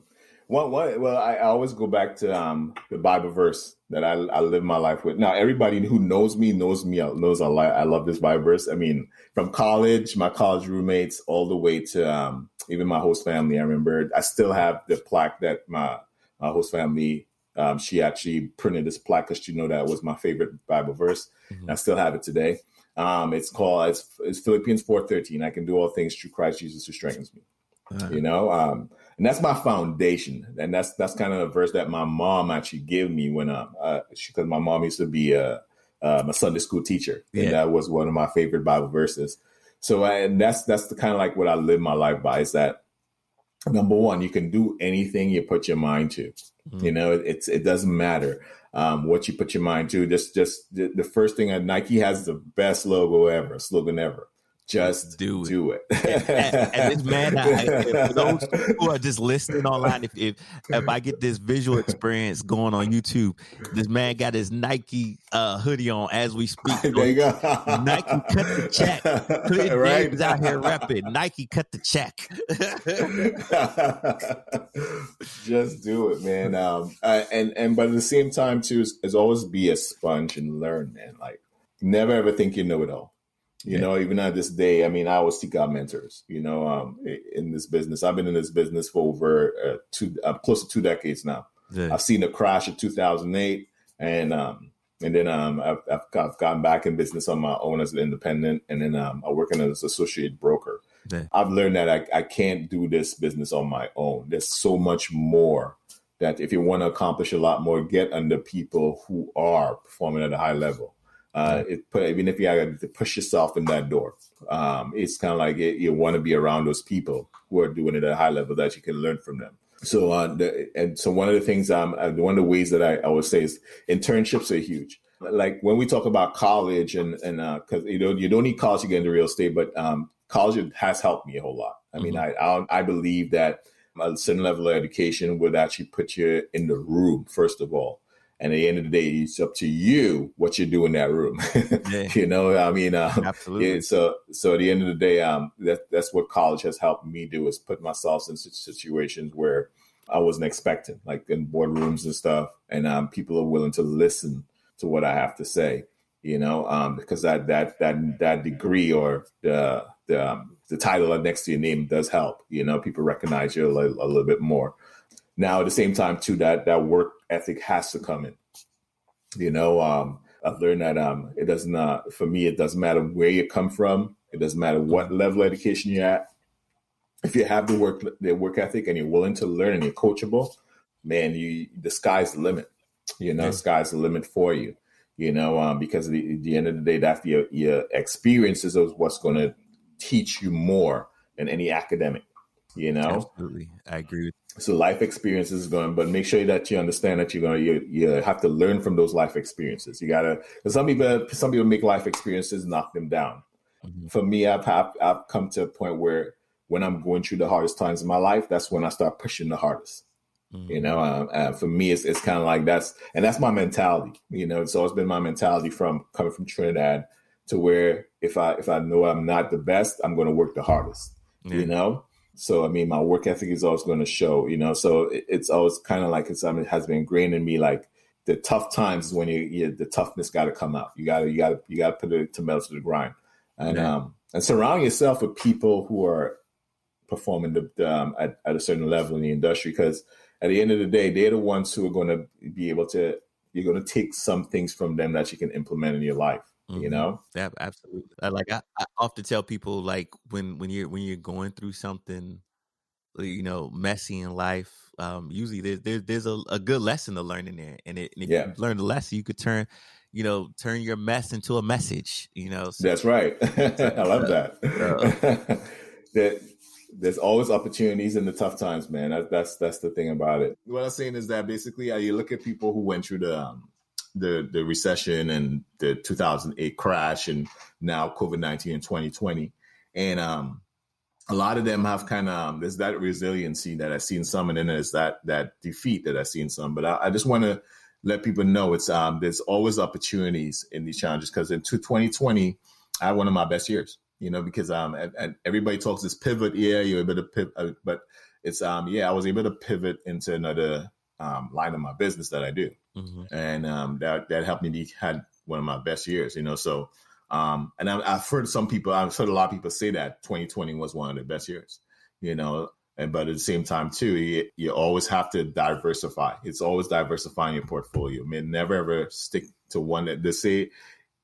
One, one, well, I, always go back to um, the Bible verse that I, I live my life with. Now, everybody who knows me knows me knows I, I love this Bible verse. I mean, from college, my college roommates, all the way to um, even my host family. I remember I still have the plaque that my, my host family um, she actually printed this plaque because she know that was my favorite Bible verse. Mhm. I still have it today. Um, it's called it's, it's Philippians four thirteen. I can do all things through Christ Jesus who strengthens me. Uh, You know, um, and that's my foundation, and that's that's kind of a verse that my mom actually gave me when um, uh, because my mom used to be a, um, a Sunday school teacher, and Yeah. that was one of my favorite Bible verses. So, I, and that's that's the kind of like what I live my life by is that number one, you can do anything you put your mind to. Mhm. You know, it, it's it doesn't matter um, what you put your mind to. Just just the, the first thing, uh, Nike has the best logo ever, slogan ever. Just Do it. do it. and, and- and this man, I, for those who are just listening online, if, if if I get this visual experience going on YouTube, this man got his Nike uh, hoodie on as we speak. there you go. Nike cut the check. Clinton right? James out here repping. Nike cut the check. Just do it, man. Um, uh, and and but at the same time too, is, is always be a sponge and learn, man. Like never ever think you know it all. You Yeah. know, even at this day, I mean, I always seek out mentors. You know, um, in this business, I've been in this business for over uh, two, uh, close to two decades now. Yeah. I've seen the crash of 2008, and um, and then um, I've, I've, I've gotten back in business on my own as an independent, and then um, I work in as an associate broker. Yeah. I've learned that I, I can't do this business on my own. There's so much more that if you want to accomplish a lot more, get under people who are performing at a high level. Uh, it put, even if you have to push yourself in that door, um, it's kind of like it, you want to be around those people who are doing it at a high level that you can learn from them. So, uh, the, and so one of the things, um, uh, one of the ways that I, I would say is internships are huge. Like when we talk about college and and because you know you don't need college to get into real estate, but um, college has helped me a whole lot. I mean, I, I I believe that a certain level of education would actually put you in the room first of all, and at the end of the day, it's up to you what you do in that room. Yeah. you know, I mean, um, Absolutely. yeah, so so at the end of the day, um, that that's what college has helped me do is put myself in situations where I wasn't expecting, like in boardrooms and stuff, and um, people are willing to listen to what I have to say. You know, um, because that that that that degree or the the um, the title next to your name does help. You know, people recognize you a, a little bit more. Now, at the same time, too, that that work ethic has to come in. You know, um, I've learned that um, it doesn't. Uh, for me, it doesn't matter where you come from. It doesn't matter what level of education you're at. If you have the work the work ethic and you're willing to learn and you're coachable, man, you the sky's the limit. You know, Yeah. sky's the limit for you. You know, um, because at the, at the end of the day, that's your your experiences is what's going to teach you more than any academic. You know, Absolutely. I agree with so life experiences is going, but make sure that you understand that you're going to you, you have to learn from those life experiences. You gotta Some people some people make life experiences knock them down. Mhm. For me, I've, have, I've come to a point where when I'm going through the hardest times in my life, that's when I start pushing the hardest. Mhm. You know, uh, uh, for me, it's it's kind of like that's and that's my mentality. You know, it's always been my mentality from coming from Trinidad to where if I if I know I'm not the best, I'm going to work the hardest Yeah. you know so i mean my work ethic is always going to show you know? So it, it's always kind of like it's I mean, it has been ingrained in me like the tough times when you, you the toughness got to come out. You got to you got to you got to put it to melt to the grind. And Yeah. um and surround yourself with people who are performing the, the, um, at, at a certain level in the industry because at the end of the day they're the ones who are going to be able to you're going to take some things from them that you can implement in your life Mm-hmm. You know, yeah, absolutely. Like I, I often tell people, like when when you're when you're going through something, you know, messy in life. Um, usually there's there's, there's a, a good lesson to learn in there, and, it, and if yeah. you learn the lesson, you could turn you know, turn your mess into a message, you know. So, That's right. I love that. Uh, that there's always opportunities in the tough times, man. That, that's that's the thing about it. What I'm saying is that basically, uh, you look at people who went through the um, the the recession and the 2008 crash, and now COVID 19 in 2020, and um, a lot of them have kind of um, there's that resiliency that I've seen some, and then there's that that defeat that I've seen some. But I, I just want to let people know it's um there's always opportunities in these challenges because in 2020 I had one of my best years, you know, because um and, and everybody talks this pivot, yeah, you're able to pivot, uh, but it's um yeah, I was able to pivot into another um, line of my business that I do, mm-hmm. and um that that helped me had one of my best years, you know. So um and I, I've heard some people, I've heard a lot of people say that 2020 was one of their best years, you know and but at the same time too you, you always have to diversify it's always diversifying your portfolio I mean never ever stick to one that they say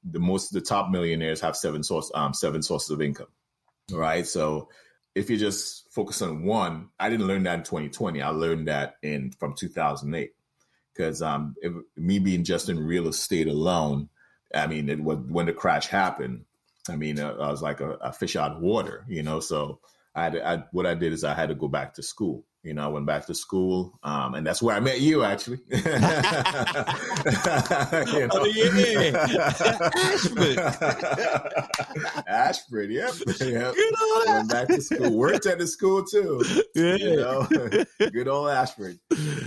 the most the top millionaires have seven source um seven sources of income right so if you just focus on one i didn't learn that in 2020 i learned that in from 2008 because um it, me being just in real estate alone i mean it was when the crash happened i mean uh, i was like a, a fish out of water you know so I, had, I what I did is I had to go back to school. You know, I went back to school, um, and that's where I met you. Actually, you know? oh yeah, Ashford, Ashford, yep, yep. Went back to school, worked at the school too. Yeah, you know, good old Ashford.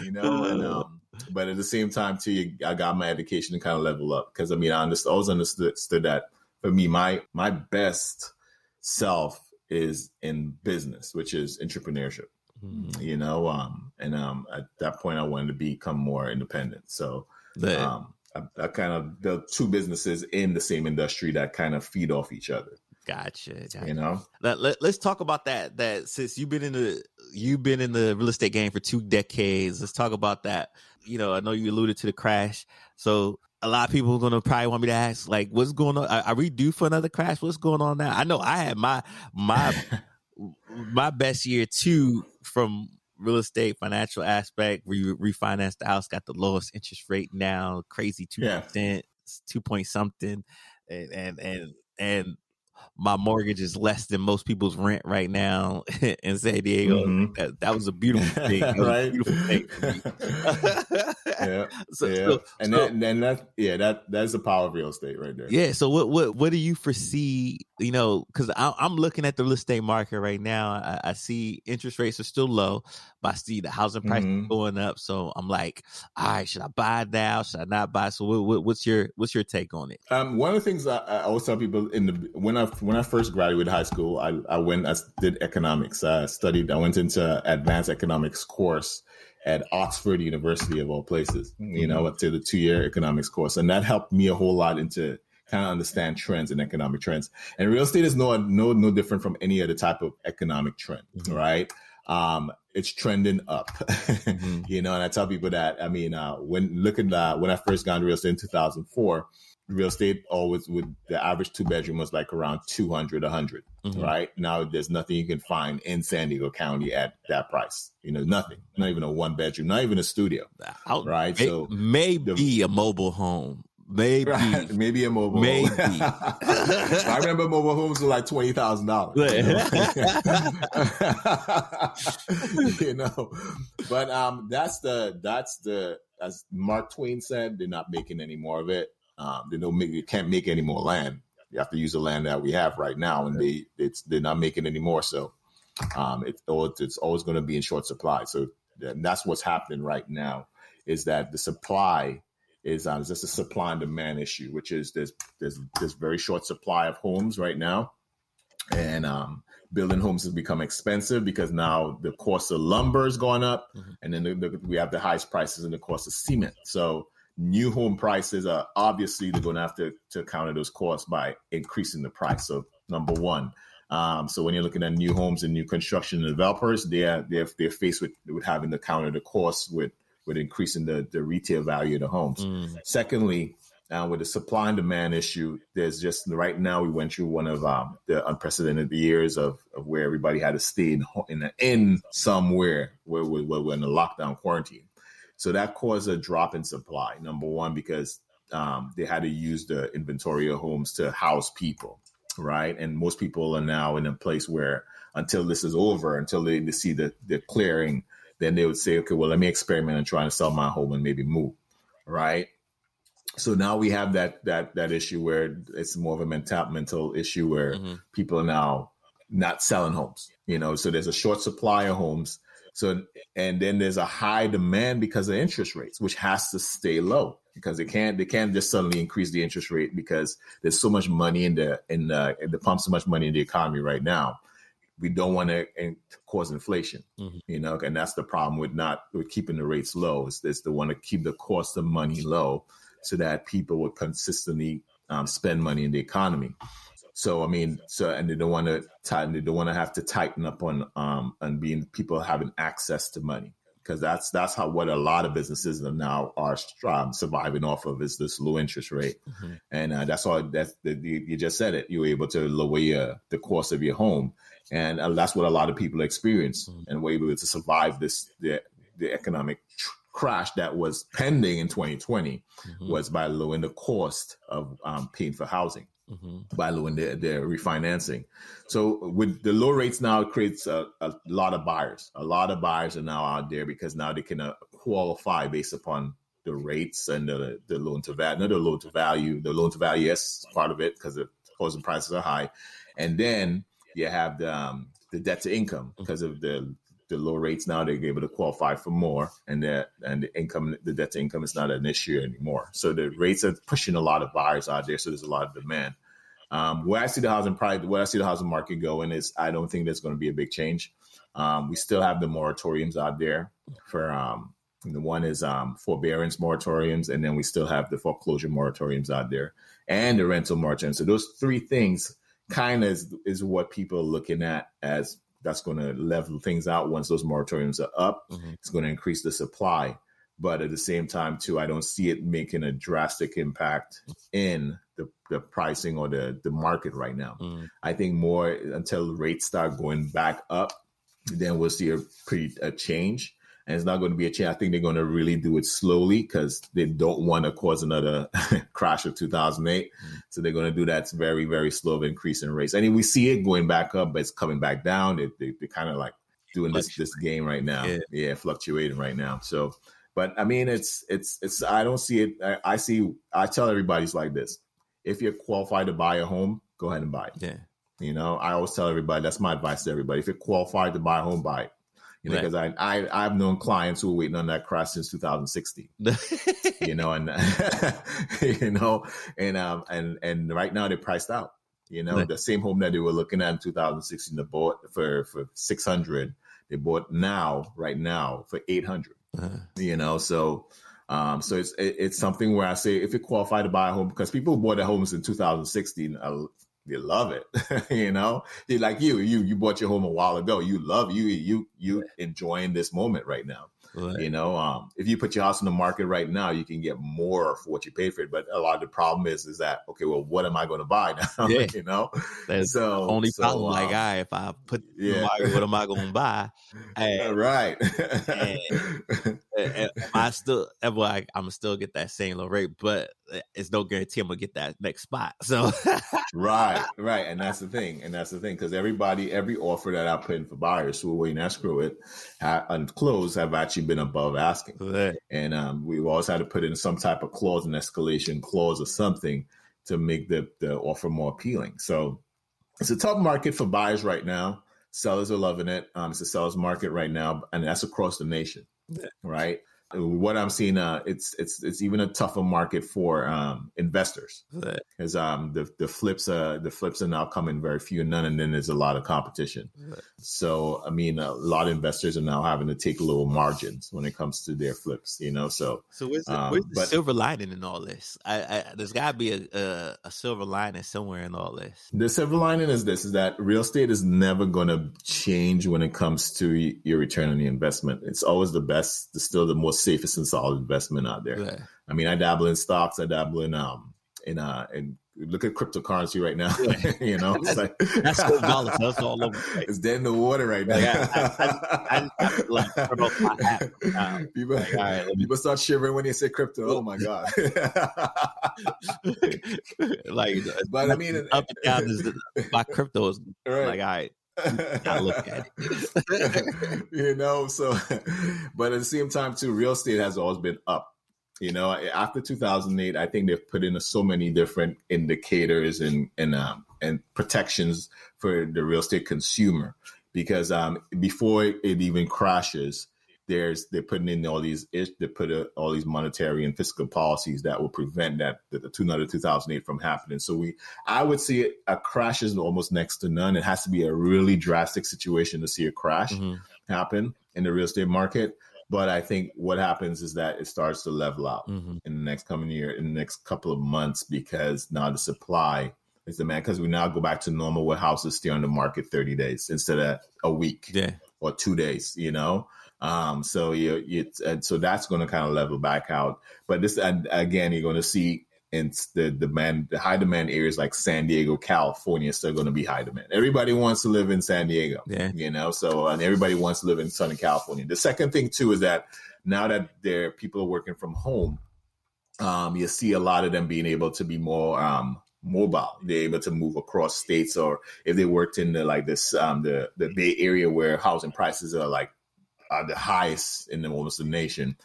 You know, and um, but at the same time too, I got my education to kind of level up because I mean, I understood, always understood that for me, my my best self is in business, which is entrepreneurship. Mm-hmm. You know, um, and um, at that point, I wanted to become more independent. So, um, I, I kind of built two businesses in the same industry that kind of feed off each other. Gotcha, gotcha. You know, let, let, us talk about that. That since you've been in the you've been in the real estate game for two decades, let's talk about that. You know, I know you alluded to the crash. So a lot of people are gonna probably want me to ask, like, what's going on? Are, we due for another crash? What's going on now? I know I had my my my best year too from real estate financial aspect. We refinanced the house, got the lowest interest rate now, crazy two percent, two point something, and and and and my mortgage is less than most people's rent right now in San Diego. Mm-hmm. That, that, was a beautiful thing. right? beautiful thing. yeah. So, yeah. So, and so, that, and that, yeah, that that's the power of real estate right there. Yeah. So what what what do you foresee? You know, because I'm looking at the real estate market right now. I, I, see interest rates are still low, I see the housing price mm-hmm. going up. So I'm like, all right, should I buy now? Should I not buy? So what, what, what's your what's your take on it? Um, one of the things I, I always tell people in the when I when I first graduated high school, I, I went, I did economics. I studied, I went into advanced economics course at Oxford University of all places, mm-hmm. you know, mm-hmm. to the two year economics course. And that helped me a whole lot into kind of understand trends and economic trends. And real estate is no, no, no different from any other type of economic trend, mm-hmm. right? Um, it's trending up, mm-hmm. you know, and I tell people that, I mean, uh, when looking at, when I first got into real estate in 2004, real estate always would the average two bedroom was like around 200 100 mm-hmm. right? Now there's nothing you can find in san diego county at that price. You know nothing. Not even a one bedroom not even a studio. I'll, right? may, so maybe the, a mobile home Maybe, right. maybe a mobile. Home. Maybe. I remember mobile homes were like twenty thousand dollars. You know, but um, that's the that's the as Mark Twain said, they're not making any more of it. Um, they don't make, they can't make any more land. You have to use the land that we have right now, and they it's they're not making any more. So um, it's it's always going to be in short supply. So that's what's happening right now. Is that the supply is um, just a supply and demand issue, which is there's there's there's very short supply of homes right now, and um, building homes has become expensive because now the cost of lumber is going up, mm-hmm. and then the, the, we have the highest prices in the cost of cement. So new home prices are obviously they're going to have to, to counter those costs by increasing the price. of number one. Um, so when you're looking at new homes and new construction developers, they're they're they're faced with with having to counter the costs with with increasing the the retail value of the homes. Mm. Secondly, uh, with the supply and demand issue, there's just right now we went through one of um, the unprecedented years of, of where everybody had to stay in in, in somewhere where, we're in a lockdown quarantine. So that caused a drop in supply. Number one, because um, they had to use the inventory of homes to house people, right? And most people are now in a place where until this is over, until they, they see the, the clearing, then they would say, okay, well, let me experiment and try and sell my home and maybe move, right? So now we have that that that issue where it's more of a mental mental issue where mm-hmm. people are now not selling homes. You know, so there's a short supply of homes. So and then there's a high demand because of interest rates, which has to stay low because they can't they can't just suddenly increase the interest rate because there's so much money in the in the, in the pump so much money in the economy right now. We don't want to cause inflation, mm-hmm. you know, and that's the problem with not with keeping the rates low. Is, is to want to keep the cost of money low so that people would consistently um, spend money in the economy. So I mean, so and they don't want to tighten. They don't want to have to tighten up on um on being people having access to money because that's that's how what a lot of businesses are now are um, surviving off of is this low interest rate, mm-hmm. and uh, that's all. That's the, you just said it. You were able to lower your, the cost of your home, and uh, that's what a lot of people experience, mm-hmm. and were able to survive this the the economic crash that was pending in 2020 mm-hmm. was by lowering the cost of um, paying for housing. Mm-hmm. by lowering their, their refinancing. So with the low rates now, it creates a, a, lot of buyers. A lot of buyers are now out there because now they can uh, qualify based upon the rates and the, the loan to value, not the loan to value, the loan to value, yes, part of it because the housing prices are high. And then you have the, um, the debt to income because of the the low rates now they're able to qualify for more and that and the income the debt to income is not an issue anymore. So the rates are pushing a lot of buyers out there so there's a lot of demand. Um, where i see the housing price where i see the housing market going is i don't think there's going to be a big change. Um, we still have the moratoriums out there for um, the one is um, forbearance moratoriums and then we still have the foreclosure moratoriums out there and the rental moratoriums. So those three things kind of is, is what people are looking at as that's going to level things out once those moratoriums are up. Mm-hmm. It's going to increase the supply. But at the same time, too, I don't see it making a drastic impact in the, the pricing or the, the market right now. Mm. I think more until rates start going back up, then we'll see a pretty a change and it's not going to be a change. I think they're going to really do it slowly because they don't want to cause another crash of 2008. Mm-hmm. So they're going to do that very, very slow of increase in rates. I mean, we see it going back up, but it's coming back down. They, they, are kind of like doing this this game right now. Yeah. yeah, fluctuating right now. So, but I mean, it's it's it's. I don't see it. I, I see. I tell everybody's like this: if you're qualified to buy a home, go ahead and buy it. Yeah. You know, I always tell everybody that's my advice to everybody. If you're qualified to buy a home, buy it. You know, because right. I, I I've known clients who were waiting on that crash since 2016. you know, and you know, and um and and right now they're priced out. You know, right. the same home that they were looking at in 2016, they bought for for 600. They bought now, right now, for 800. Uh-huh. You know, so um, so it's it's something where I say if you qualify to buy a home because people bought their homes in 2016, uh, they love it. you know, they like you, you, you bought your home a while ago. You love you, you, you enjoying this moment right now. Right. You know, um, if you put your house in the market right now, you can get more for what you pay for it. But a lot of the problem is, is that okay? Well, what am I going to buy now? Yeah. you know, that's so only so, problem. Um, like, I if I put yeah. market, what am I going to buy? And, right. and, and, I still, like, I'm still get that same low rate, but it's no guarantee I'm gonna get that next spot. So right, right, and that's the thing, and that's the thing because everybody, every offer that I put in for buyers who are waiting escrow it and close have actually been above asking, right. and um, we've always had to put in some type of clause, an escalation clause or something to make the the offer more appealing. So it's a tough market for buyers right now. Sellers are loving it. Um, it's a seller's market right now, and that's across the nation, yeah. right? What I'm seeing, uh, it's it's it's even a tougher market for um, investors because um, the the flips uh, the flips are now coming very few and none, and then there's a lot of competition. Right. So I mean, a lot of investors are now having to take little margins when it comes to their flips. You know, so so where's the, um, where's the but, silver lining in all this? I, I, there's got to be a, a, a silver lining somewhere in all this. The silver lining is this: is that real estate is never going to change when it comes to your return on the investment. It's always the best, it's still the most safest and solid investment out there. Yeah. I mean, I dabble in stocks. I dabble in um in uh in look at cryptocurrency right now. you know, it's like That's so volatile. That's all over. it's dead in the water right now. Like people, Like, all right, me- people start shivering when they say crypto. Oh my god! like, but I mean, up and down is my crypto is right. like, all right, look at it. you know, so but at the same time too, real estate has always been up. You know, after 2008, I think they've put in so many different indicators and and um, and protections for the real estate consumer because um, before it even crashes, there's they're putting in all these they put uh, all these monetary and fiscal policies that will prevent that the, the 2008 from happening. So we, I would see it, a crash is almost next to none. It has to be a really drastic situation to see a crash Mhm. happen in the real estate market. But I think what happens is that it starts to level out Mhm. in the next coming year, in the next couple of months, because now the supply is demand. Because we now go back to normal where houses stay on the market 30 days instead of a week Yeah. or two days, you know? Um, so you, you and so that's going to kind of level back out. But this, and again, you're going to see in the demand, the high demand areas like San Diego, California, still going to be high demand. Everybody wants to live in San Diego, Yeah. you know, so, and everybody wants to live in Southern California. The second thing too is that now that there people are working from home, um, you see a lot of them being able to be more, um, mobile. They're able to move across states, or if they worked in the like this um, the the Bay Area where housing prices are like are the highest in the almost the nation,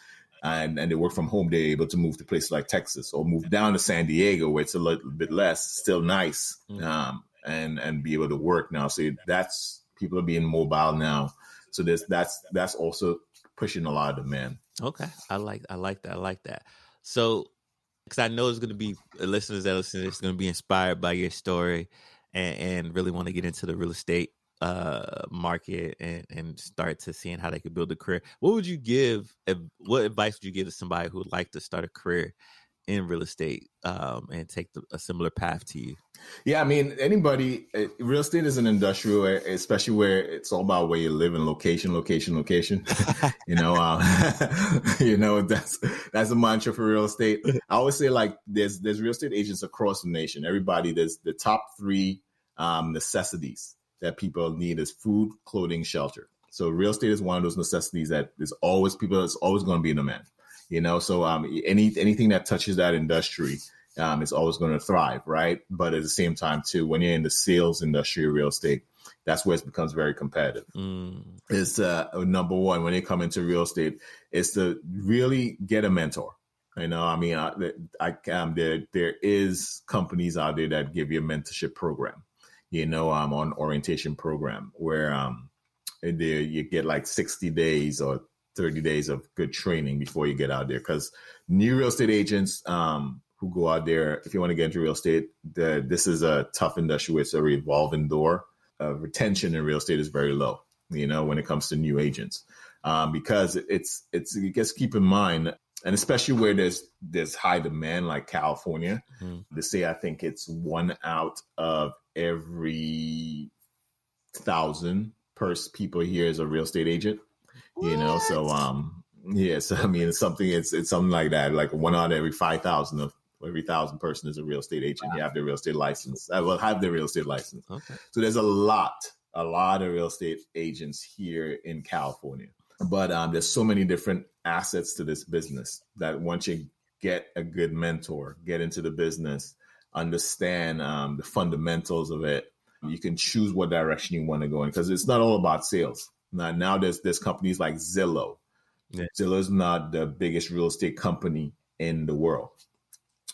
and and they work from home, they're able to move to places like Texas or move down to San Diego where it's a little bit less, still nice, Mhm. um, and and be able to work now. So that's people are being mobile now. So there's that's that's also pushing a lot of demand. Okay, I like I like that. I like that. So, because I know there's going to be listeners that listen, that's going to be inspired by your story, and, and really want to get into the real estate uh market and and start to seeing how they could build a career. What would you give? What advice would you give to somebody who would like to start a career in real estate um, and take the, a similar path to you? Yeah, I mean, anybody, uh, real estate is an industrial, uh, especially where it's all about where you live and location, location, location. you know, um, you know that's that's a mantra for real estate. I always say like there's there's real estate agents across the nation. Everybody, there's the top three um, necessities that people need is food, clothing, shelter. So real estate is one of those necessities that is always people. It's always going to be in demand. You know, so um, any anything that touches that industry um, is always going to thrive, right? But at the same time, too, when you're in the sales industry real estate, that's where it becomes very competitive. Mm, Is uh, number one when they come into real estate is to really get a mentor. You know, I mean, I, I um, there there is companies out there that give you a mentorship program. You know, um, on orientation program where um, there you get like sixty days or 30 days of good training before you get out there. Because new real estate agents um, who go out there if you want to get into real estate the, this is a tough industry it's a revolving door. Uh, retention in real estate is very low you know when it comes to new agents. Um, because it's it's you guess keep in mind and especially where there's there's high demand like california Mhm. to say i think it's one out of every thousand pers- people here is a real estate agent you know so um yes i mean it's something it's it's something like that like one out of every 5000 of every thousand person is a real estate agent. You have their real estate license i will have their real estate license. Okay. so there's a lot a lot of real estate agents here in california but um there's so many different assets to this business that once you get a good mentor get into the business understand um, the fundamentals of it you can choose what direction you want to go in because it's not all about sales now, now there's there's companies like Zillow. Yeah. Zillow's not the biggest real estate company in the world,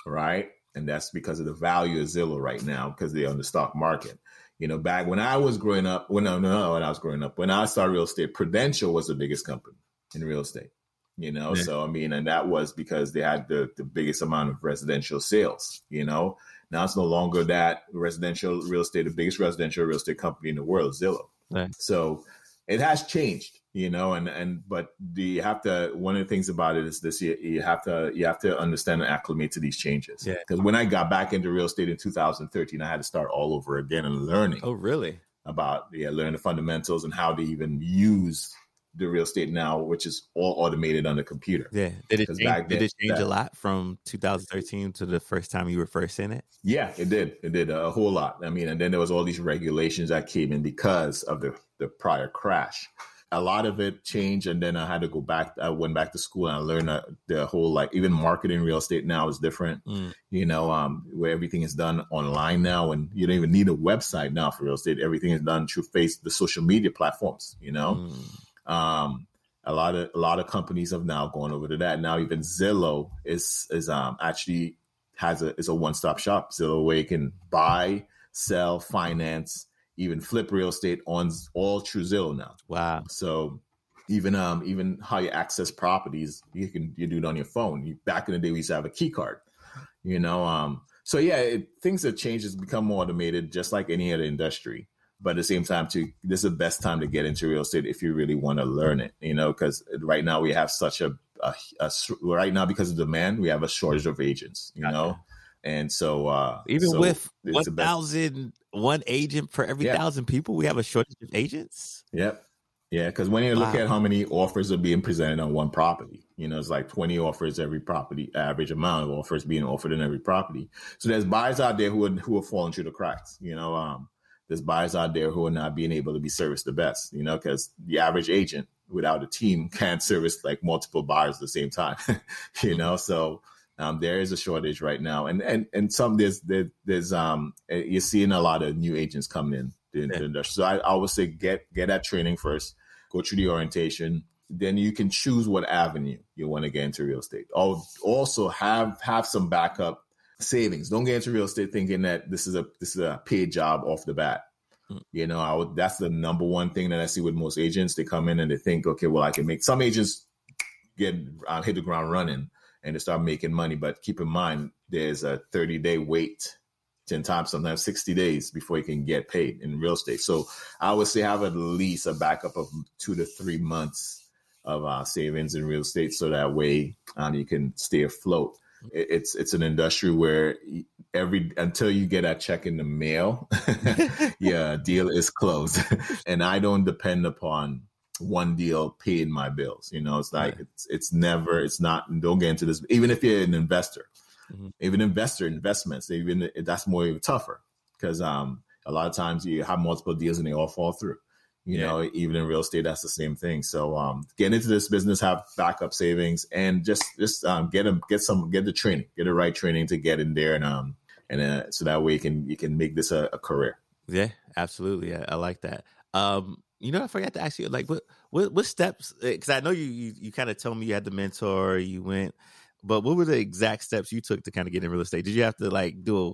right? And that's because of the value of Zillow right now because they're on the stock market. You know, back when I was growing up, when no, no, when I was growing up, when I started real estate, Prudential was the biggest company in real estate. You know, Yeah. so I mean, and that was because they had the, the biggest amount of residential sales. You know, now it's no longer that residential real estate, the biggest residential real estate company in the world, Zillow. Right. So it has changed, you know, and and but do you have to? One of the things about it is this: you, you have to you have to understand and acclimate to these changes. Yeah. Because when I got back into real estate in 2013, I had to start all over again and learning Oh, really? about yeah, learn the fundamentals and how to even use the real estate now, which is all automated on the computer. Yeah. Did it change, back did it change a lot from 2013 to the first time you were first in it? Yeah, it did. It did a whole lot. I mean, and then there was all these regulations that came in because of the the prior crash. A lot of it changed, and then I had to go back. I went back to school and I learned that the whole like even marketing real estate now is different. Mm. You know, um, where everything is done online now, and you don't even need a website now for real estate. Everything is done through face the social media platforms. You know, Mm. Um, a lot of a lot of companies have now gone over to that. Now even Zillow is is um actually has a is a one stop shop. Zillow where you can buy, sell, finance, even flip real estate on all through Zillow now. Wow. So even um even how you access properties, you can you do it on your phone. You, back in the day, we used to have a key card. You know, um. So yeah, it, things have changed. It's become more automated, just like any other industry. But at the same time, to this is the best time to get into real estate if you really want to learn it. You know, because right now we have such a, a, a right now because of demand, we have a shortage of agents. You know, and so uh Even so with it's 1,000, one agent for every Yeah. thousand people, we have a shortage of agents. Yep. Yeah, because when you look at how many offers are being presented on one property, you know, it's like 20 offers every property, average amount of offers being offered in every property. So there's buyers out there who are, who are falling through the cracks, you know. Um, there's buyers out there who are not being able to be serviced the best, you know, because the average agent without a team can't service like multiple buyers at the same time, you know. So um, there is a shortage right now, and and and some there's there, there's um eh, you're seeing a lot of new agents coming in the, Yeah. the industry. So I, I would say get get that training first, go through the orientation, then you can choose what avenue you want to get into real estate. Al- Also have have some backup savings. Don't get into real estate thinking that this is a this is a paid job off the bat. Mm. You know, I would, that's the number one thing that I see with most agents. They come in and they think, okay, well, I can make. Some agents get uh, hit the ground running and they start making money, but keep in mind there's a 30 day wait. 10 times, sometimes 60 days before you can get paid in real estate. So I would say have at least a backup of two to three months of uh, savings in real estate, so that way um, you can stay afloat. It, it's it's an industry where every until you get a check in the mail, yeah, deal is closed, and I don't depend upon one deal paying my bills. You know, it's like it's it's never it's not. Don't get into this. Even if you're an investor, Mhm. even investor investments, even that's more even tougher because um a lot of times you have multiple deals and they all fall through. You Yeah. know, even in real estate, that's the same thing. So um get into this business, have backup savings, and just just um get them get some get the training, get the right training to get in there, and um and uh, so that way you can you can make this a, a career. Yeah, absolutely. I, I like that. Um, you know, I forgot to ask you, like, what what, what steps? Because I know you you, you kind of told me you had the mentor, you went, but what were the exact steps you took to kind of get in real estate? Did you have to like do a,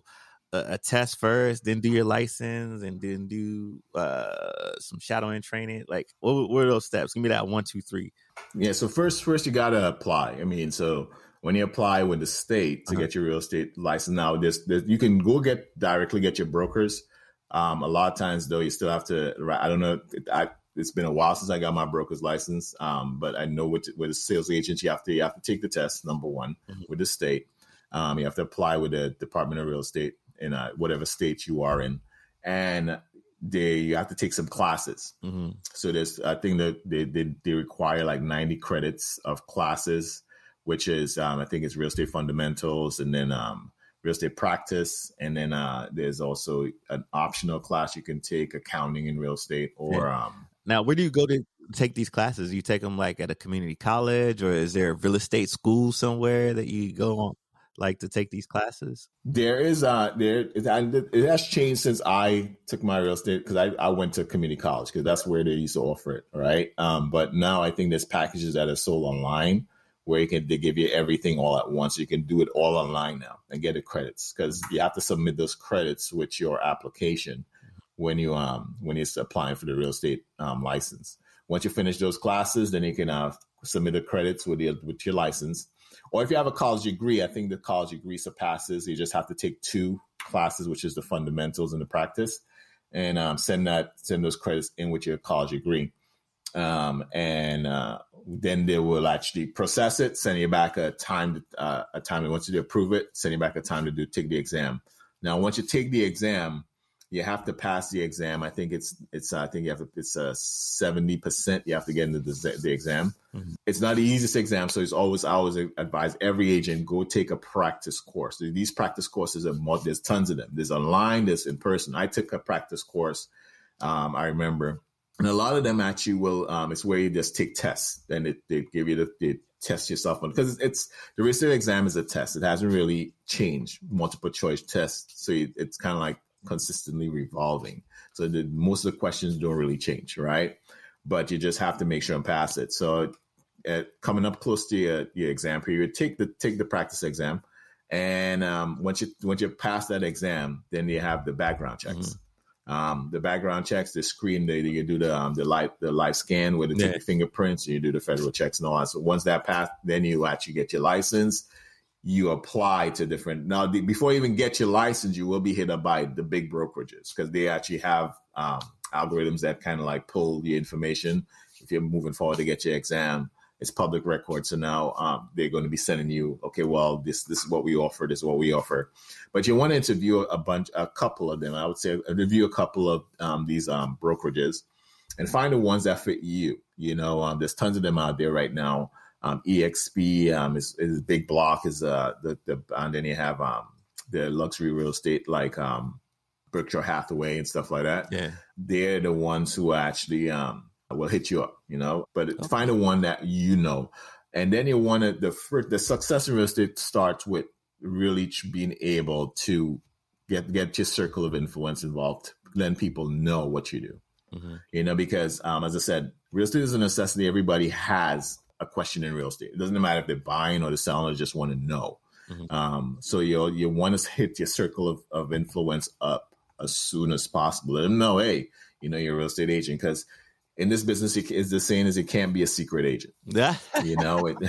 a test first, then do your license, and then do uh some shadowing training? Like, what, what were those steps? Give me that one, two, three. Yeah. So first, first you gotta apply. I mean, so when you apply with the state to Uh-huh. get your real estate license, now there's, there's you can go get directly get your brokers. Um, a lot of times though, you still have to. I don't know. I, it's been a while since I got my broker's license, um, but I know with with a sales agent, you have to you have to take the test. Number one, Mhm. with the state, um, you have to apply with the Department of Real Estate in uh, whatever state you are in, and they you have to take some classes. hmm So there's, I think that they, they, they require like 90 credits of classes, which is, um, I think it's real estate fundamentals and then, um, real estate practice. And then, uh, there's also an optional class you can take accounting in real estate or, um, Now, where do you go to take these classes? You take them like at a community college, or is there a real estate school somewhere that you go on, like to take these classes? There is uh there it, has changed since I took my real estate because I, I went to community college because that's where they used to offer it, right? Um, but now I think there's packages that are sold online where you can they give you everything all at once. You can do it all online now and get the credits because you have to submit those credits with your application when you um when you're applying for the real estate um, license. Once you finish those classes, then you can uh, submit the credits with your with your license. Or if you have a college degree, I think the college degree surpasses. You just have to take two classes, which is the fundamentals and the practice, and um, send that send those credits in with your college degree. Um, and uh, then they will actually process it, send you back a time uh, a time once you approve it, send you back a time to do take the exam. Now, once you take the exam, you have to pass the exam. I think it's it's I think you have to, it's a seventy percent you have to get into the, the exam. Mm-hmm. It's not the easiest exam, so it's always I always advise every agent go take a practice course. These practice courses are more, there's tons of them. There's online, there's in person. I took a practice course. Um, I remember, and a lot of them actually will. Um, it's where you just take tests, and it, they give you the, the test yourself on because it's the real exam is a test. It hasn't really changed multiple choice test, so it's kind of like consistently revolving. So the, most of the questions don't really change, right? But you just have to make sure and pass it. So at, coming up close to your, your exam period, take the take the practice exam, and um, once you once you pass that exam, then you have the background checks. Mm-hmm. Um, the background checks, the screen, they, you do the um, the live the live scan where they take yeah. your fingerprints, and you do the federal checks and all that. So once that passed, then you actually get your license you apply to different now the, before you even get your license you will be hit up by the big brokerages because they actually have um, algorithms that kind of like pull the information if you're moving forward to get your exam. It's public record so now um, they're going to be sending you okay well this this is what we offer this is what we offer. But you want to interview a bunch a couple of them. I would say review a couple of um, these um, brokerages and find the ones that fit you you know um, there's tons of them out there right now um, EXP um, is, is big block is uh the, the and then you have um the luxury real estate like um Berkshire Hathaway and stuff like that. Yeah, they're the ones who actually um will hit you up, you know. But okay. find the one that you know, and then you want to the the success in real estate starts with really being able to get get your circle of influence involved, letting people know what you do. Mm-hmm. You know, because um, as I said, real estate is a necessity. Everybody has a question in real estate. It doesn't matter if they're buying or they're selling, they just want to know. Mm-hmm. Um, so you you want to hit your circle of, of influence up as soon as possible. Let them know, hey, you know, you're a real estate agent because in this business, is the saying is it can't be a secret agent. Yeah, you know, it,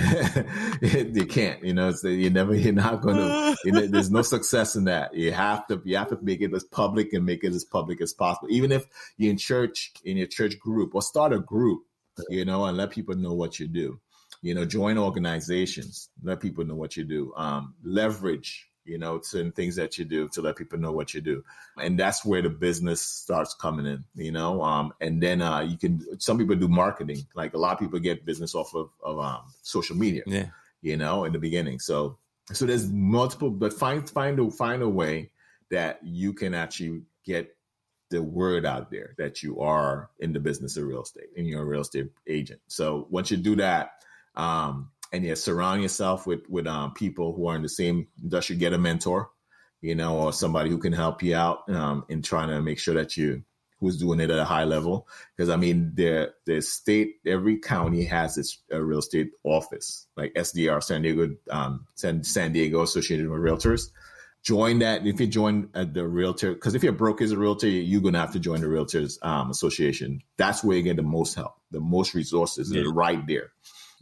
it, you can't. You know, it's you never. You're not going to. You know, there's no success in that. You have to. You have to make it as public and make it as public as possible. Even if you're in church in your church group or start a group, you know, and let people know what you do you know, join organizations, let people know what you do, um, leverage, you know, certain things that you do to let people know what you do. And that's where the business starts coming in, you know, um, and then, uh, you can, some people do marketing, like a lot of people get business off of, of, um, social media, yeah. you know, in the beginning. So, so there's multiple, but find, find a, find a way that you can actually get the word out there that you are in the business of real estate and you're a real estate agent. So once you do that, um, and yeah, surround yourself with with um, people who are in the same industry. Get a mentor, you know, or somebody who can help you out um, in trying to make sure that you who's doing it at a high level. Because I mean, the the state, every county has its real estate office, like SDR, San Diego, um, San, San Diego Associated with Realtors. Join that if you join uh, the realtor, because if you're broke as a realtor, you're gonna have to join the Realtors um, Association. That's where you get the most help, the most resources, yeah. right there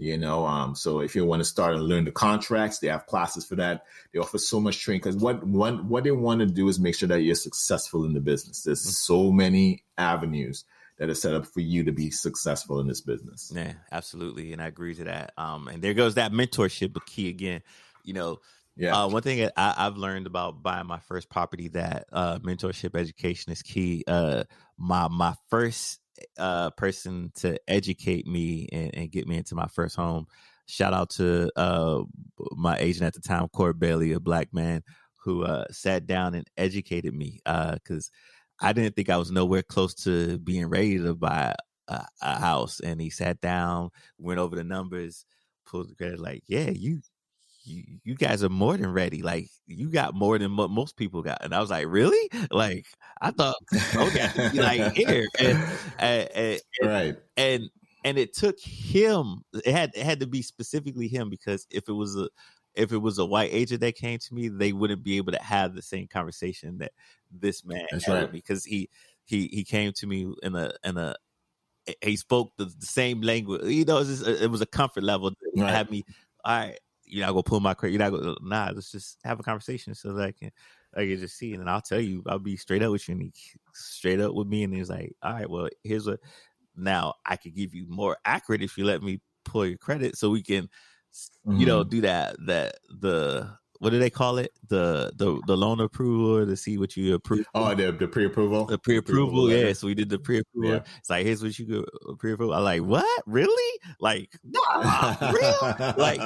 you know um, so if you want to start and learn the contracts they have classes for that they offer so much training because what one what they want to do is make sure that you're successful in the business there's mm-hmm. so many avenues that are set up for you to be successful in this business yeah absolutely and i agree to that um, and there goes that mentorship but key again you know yeah. Uh, one thing that I, have learned about buying my first property that uh, mentorship education is key. Uh, my my first uh, person to educate me and, and, get me into my first home. Shout out to uh, my agent at the time, Court Bailey, a black man who uh, sat down and educated me because uh, I didn't think I was nowhere close to being ready to buy a, a house. And he sat down, went over the numbers, pulled the credit, like, yeah, you you, you guys are more than ready. Like you got more than what most people got. And I was like, really? Like I thought, okay, like here, and, and, and, right, and and it took him. It had it had to be specifically him because if it was a if it was a white agent that came to me, they wouldn't be able to have the same conversation that this man That's had right. because he he he came to me in a in a he spoke the, the same language. You know, it was, just, it was a comfort level that right. had me. All right, you're not gonna pull my credit. You're not gonna nah. Let's just have a conversation so that I can I can just see, and then I'll tell you. I'll be straight up with you, and he straight up with me, and he's like, "All right, well, here's a now I could give you more accurate if you let me pull your credit, so we can, mm-hmm. you know, mm-hmm. do that that the what do they call it? the the the loan approval to see what you approve. Oh, the the pre approval. The pre approval, letter. yeah. So we did the pre approval. Yeah. It's like here's what you could pre approve. I'm like, what? Really? Like, nah, real? Like,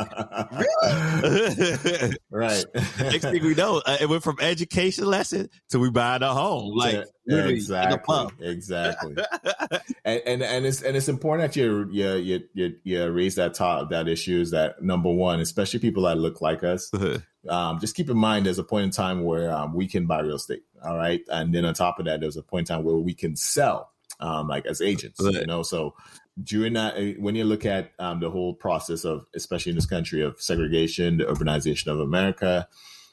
really? right. Next thing we know, uh, it went from education lesson to we buying a home. Like, Yeah, literally, in the exactly, exactly. and, and and it's and it's important that you you you you, you raise that top that issue is that number one, especially people that look like us. Um, just keep in mind there's a point in time where um, we can buy real estate, all right, and then on top of that, there's a point in time where we can sell, um, like as agents, you know. So during that, uh, when you look at um, the whole process of, especially in this country, of segregation, the urbanization of America,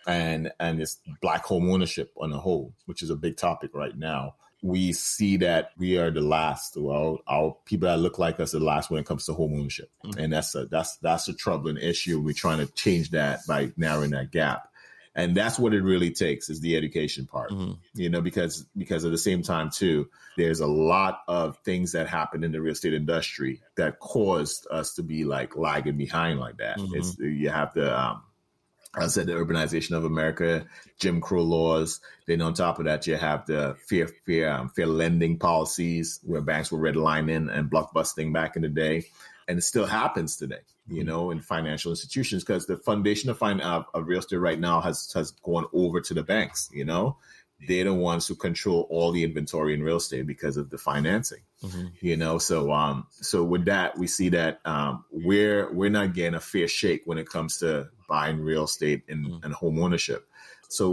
and and this black home ownership on the whole, which is a big topic right now. We see that we are the last. Well, our people that look like us are the last when it comes to home ownership, and that's a that's that's a troubling issue. We're trying to change that by narrowing that gap, and that's what it really takes is the education part. Mhm. You know, because because at the same time too, there's a lot of things that happen in the real estate industry that caused us to be like lagging behind like that. Mhm. It's you have to. um, I said the urbanization of America, Jim Crow laws. Then on top of that, you have the fair, fair, um, fair lending policies where banks were redlining and blockbusting back in the day, and it still happens today. You know, in financial institutions because the foundation of, fin- of, of real estate right now has has gone over to the banks. You know, they're the ones who control all the inventory in real estate because of the financing Mhm. you know so um so with that we see that um we're we're not getting a fair shake when it comes to buying real estate and, Mm. and home ownership so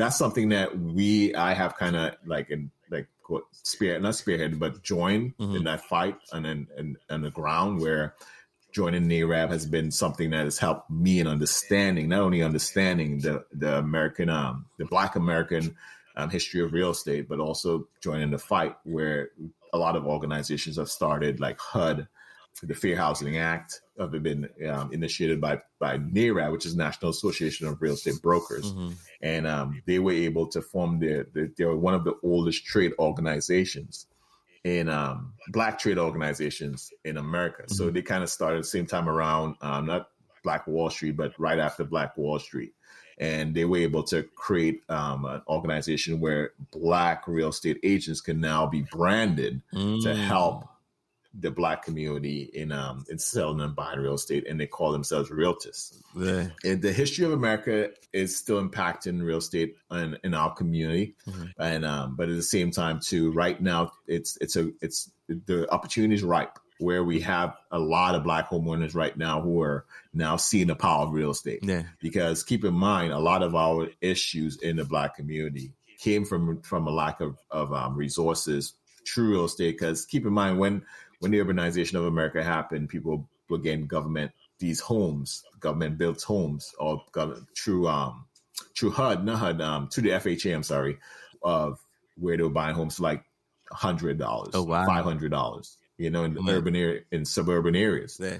that's something that we i have kind of like in like quote, spear not spearhead but join Mhm. in that fight and then and on the ground where joining NAREB has been something that has helped me in understanding, not only understanding the the American, um, the Black American um, history of real estate, but also joining the fight where a lot of organizations have started, like HUD, the Fair Housing Act, have been um, initiated by by NAREB, which is National Association of Real Estate Brokers Mhm. and um, they were able to form their, their they were one of the oldest trade organizations in um, black trade organizations in America. So they kind of started the same time around, um, not Black Wall Street, but right after Black Wall Street. And they were able to create um, an organization where black real estate agents can now be branded to Mm. help the black community in um, in selling and buying real estate, and they call themselves realtors Yeah. and the history of America is still impacting real estate in, in our community, Mhm. and um, but at the same time too, right now it's it's a it's the opportunity is ripe where we have a lot of black homeowners right now who are now seeing the power of real estate. Yeah. Because keep in mind, a lot of our issues in the black community came from from a lack of of um, resources through real estate. Because keep in mind when when the urbanization of America happened, people were getting government these homes, government built homes, or through um through HUD, not HUD, um, to the FHA. I'm sorry, of where they were buying homes for like hundred dollars, Oh, wow. five hundred dollars. You know, in the Yeah. urban area, in suburban areas Yeah.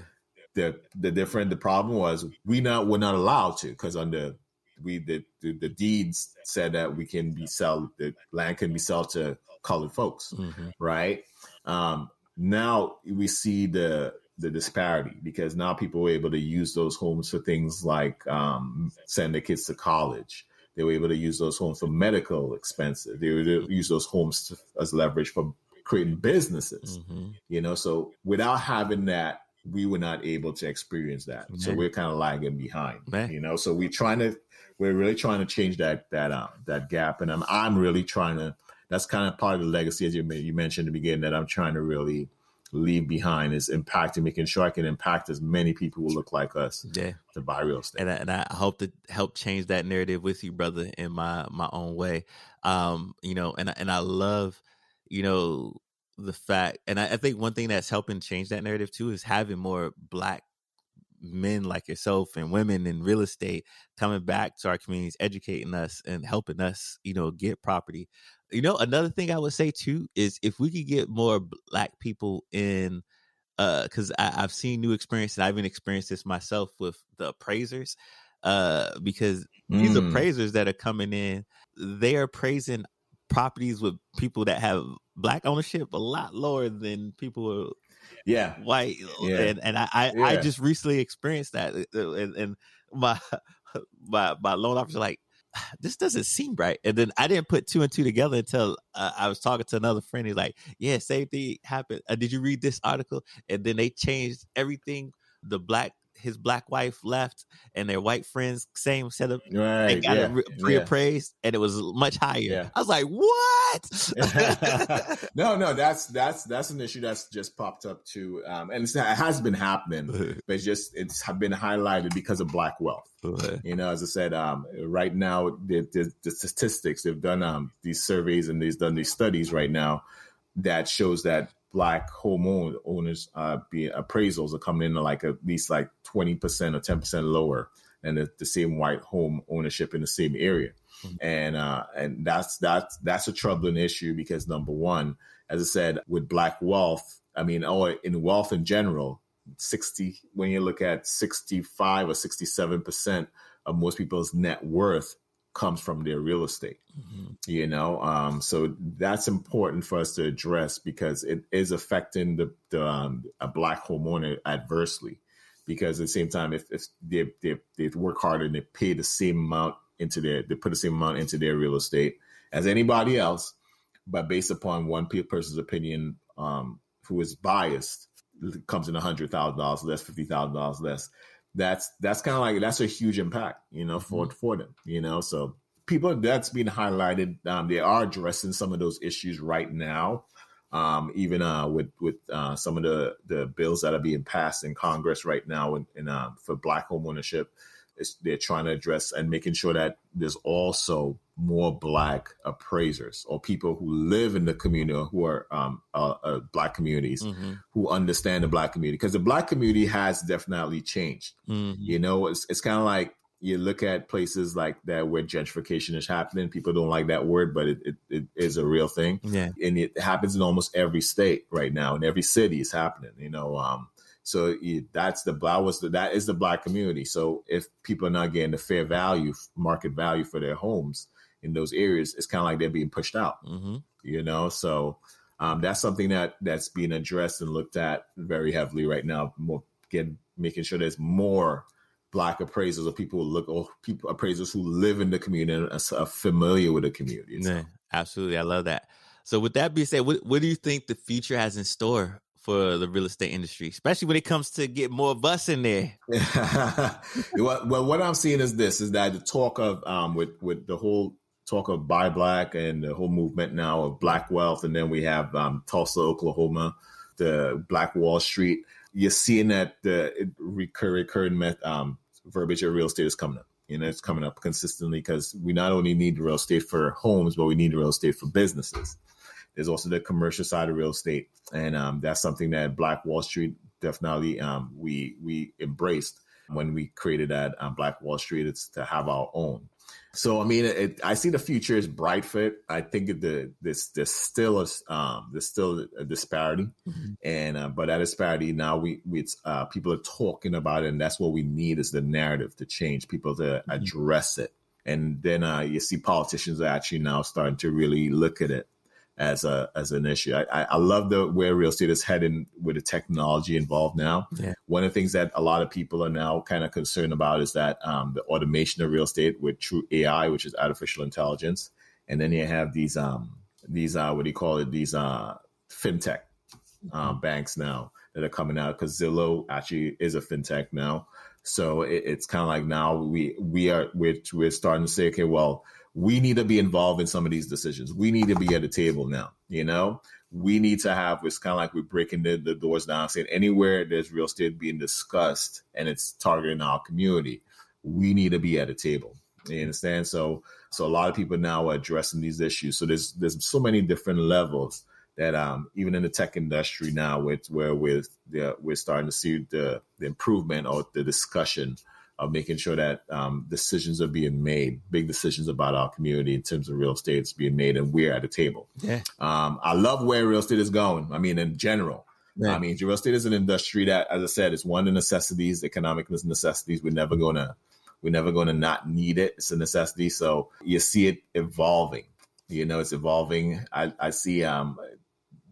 the the different the problem was we not were not allowed to because under we the, the the deeds said that we can be sell the land can be sold to colored folks Mhm. right um now we see the the disparity because now people were able to use those homes for things like um send their kids to college. They were able to use those homes for medical expenses. They were able to use those homes to, as leverage for creating businesses. Mhm. you know so without having that we were not able to experience that. So we're kind of lagging behind Yeah. you know? So we're trying to we're really trying to change that that um that gap. And i'm i'm really trying to that's kind of part of the legacy as you, you mentioned in the beginning that i'm trying to really leave behind is impacting making sure i can impact as many people who look like us Yeah. to buy real estate and I, and I hope to help change that narrative with you, brother, in my my own way. Um, you know, and I- and I love, you know, the fact, and I, I think one thing that's helping change that narrative too is having more black men like yourself and women in real estate coming back to our communities, educating us and helping us, you know, get property. You know, another thing I would say too is if we could get more black people in uh because I've seen new experience experiences. I've even experienced this myself with the appraisers. Uh, because these Mm. appraisers that are coming in, they are praising properties with people that have black ownership a lot lower than people who are yeah white. Yeah. And and I I, I just recently experienced that, uh, and, and my my my loan officer like. this doesn't seem right. And then I didn't put two and two together until uh, I was talking to another friend. He's like, yeah, same thing happened. Uh, did you read this article? And then they changed everything. The black his black wife left and their white friends same setup right they got yeah, it re- reappraised and it was much higher Yeah. i was like what yeah. no no that's that's that's an issue that's just popped up too um and it's, it has been happening but it's just it's been highlighted because of black wealth you know as i said um right now the, the, the statistics they've done um these surveys and they've done these studies right now that shows that black home own- owners uh be appraisals are coming in like at least like 20% or 10% lower than the, the same white home ownership in the same area. And uh and that's that's that's a troubling issue because number one as i said with black wealth i mean or in wealth in general 60 when you look at 65 or 67 percent of most people's net worth comes from their real estate you know? Um so that's important for us to address because it is affecting the, the um, a black homeowner adversely because at the same time if, if they, they they work hard and they pay the same amount into their they put the same amount into their real estate as anybody else but based upon one person's opinion um who is biased comes in a hundred thousand dollars less fifty thousand dollars less that's that's kind of like that's a huge impact you know for for them you know? So people that's being highlighted um they are addressing some of those issues right now um even uh with with uh some of the the bills that are being passed in congress right now in, in uh, for black home ownership it's, they're trying to address and making sure that there's also more black appraisers or people who live in the community or who are um, uh, uh, black communities who understand the black community because the black community has definitely changed. You know, it's it's kind of like you look at places like that where gentrification is happening. People don't like that word, but it, it, it is a real thing yeah and it happens in almost every state right now. In every city, is happening. You know, um, so that's the that was the, that is the black community. So if people are not getting the fair value, market value for their homes in those areas, it's kind of like they're being pushed out. hmm You know, so um, that's something that that's being addressed and looked at very heavily right now. More getting making sure there's more black appraisers or people who look or people appraisers who live in the community and are, are familiar with the community. So- Yeah, absolutely. I love that. So, with that being said, what, what do you think the future has in store for the real estate industry, especially when it comes to get more of us in there? well, well, what I'm seeing is this: is that the talk of um, with with the whole talk of buy black and the whole movement now of black wealth, and then we have um, Tulsa, Oklahoma, the Black Wall Street. You're seeing that the recur- recurring um, verbiage of real estate is coming up. You know, it's coming up consistently because we not only need real estate for homes, but we need real estate for businesses. There's also the commercial side of real estate, and um, that's something that Black Wall Street definitely um, we we embraced when we created that um, Black Wall Street. It's to have our own. So I mean, it, I see the future is bright for it. I think the this there's still a um, there's still a disparity, and uh, but that disparity now we we it's, uh, people are talking about it, and that's what we need is the narrative to change, people to address it, and then uh, you see politicians are actually now starting to really look at it as a as an issue. I, I, love the where real estate is heading with the technology involved now. Yeah. One of the things that a lot of people are now kind of concerned about is that um, the automation of real estate with true AI, which is artificial intelligence, and then you have these um these uh what do you call it these uh fintech um, banks now that are coming out because Zillow actually is a fintech now. So it, it's kind of like now we we are we're, we're starting to say, okay, well, we need to be involved in some of these decisions. We need to be at the table now. You know, we need to have. It's kind of like we're breaking the, the doors down, saying anywhere there's real estate being discussed and it's targeting our community, we need to be at a table. You understand? So so a lot of people now are addressing these issues. So there's there's so many different levels that um, even in the tech industry now, with where we're the, we're starting to see the, the improvement or the discussion of making sure that um, decisions are being made, big decisions about our community in terms of real estate is being made, and we're at the table. Yeah. Um, I love where real estate is going. I mean, in general. Yeah. I mean, real estate is an industry that, as I said, it's one of the necessities, economic necessities. We're never gonna, we're never gonna not need it. It's a necessity. So you see it evolving. You know, it's evolving. I, I see. Um,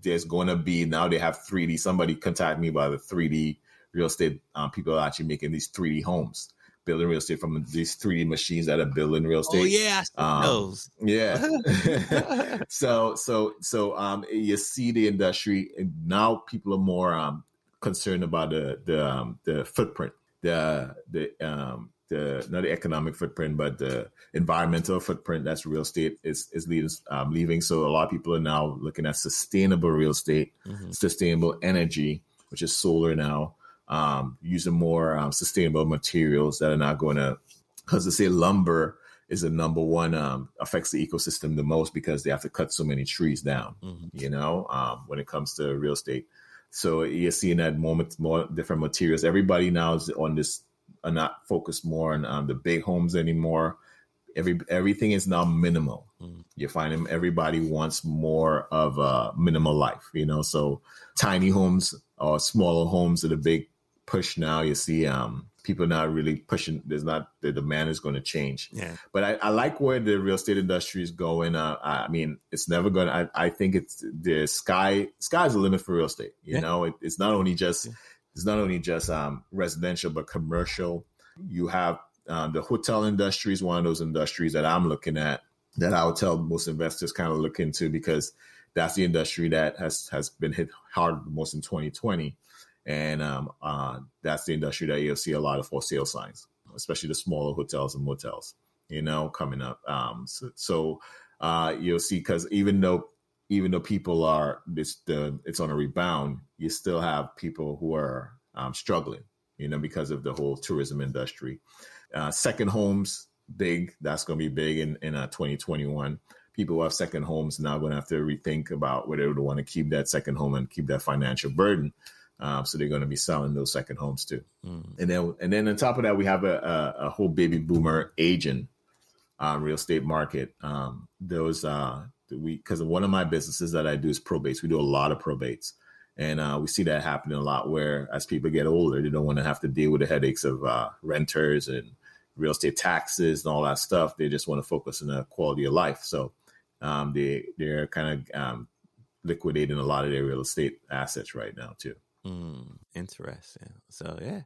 there's going to be now they have 3D. Somebody contact me about the 3D real estate. Um, people are actually making these 3D homes building real estate from these 3D machines that are building real estate. Oh yeah, Um, those. Yeah. so so so um you see the industry and now people are more um concerned about the the um, the footprint, the the um the not the economic footprint, but the environmental footprint that's real estate is is leading, um, leaving. So a lot of people are now looking at sustainable real estate, Mhm. sustainable energy, which is solar now, um, using more um, sustainable materials that are not going to, because they say lumber is the number one um, affects the ecosystem the most because they have to cut so many trees down. Mhm. You know, um, when it comes to real estate, so you're seeing that moment more different materials. Everybody now is on this, are not focused more on um, the big homes anymore. Every everything is now minimal. Mm. You're finding everybody wants more of a minimal life. You know, so tiny homes or smaller homes are the big push now. You see, um, people not really pushing. There's not the demand is going to change Yeah. but I, I like where the real estate industry is going. Uh, I mean, it's never going. to I, I think it's the sky. Sky's the limit for real estate. You Yeah. know, it, it's not only just Yeah. it's not only just um, residential, but commercial. You have um, the hotel industry is one of those industries that I'm looking at that I would tell most investors kind of look into because that's the industry that has has been hit hard most in 2020, and um, uh, that's the industry that you'll see a lot of for sale signs, especially the smaller hotels and motels. You know, coming up. Um, so, so uh, you'll see because even though even though people are this the it's on a rebound, you still have people who are um, struggling. You know, because of the whole tourism industry. Uh, second homes, big. That's going to be big in in uh, 2021. People who have second homes now going to have to rethink about whether they want to keep that second home and keep that financial burden. Um, so they're going to be selling those second homes too. Mm. And then and then on top of that, we have a, a, a whole baby boomer aging uh, real estate market. Um, those uh, we because one of my businesses that I do is probates. We do a lot of probates, and uh, we see that happening a lot. Where as people get older, they don't want to have to deal with the headaches of uh, renters and real estate taxes and all that stuff. They just want to focus on the quality of life. So um, they they're kind of um, liquidating a lot of their real estate assets right now too. Mm, interesting. So yeah,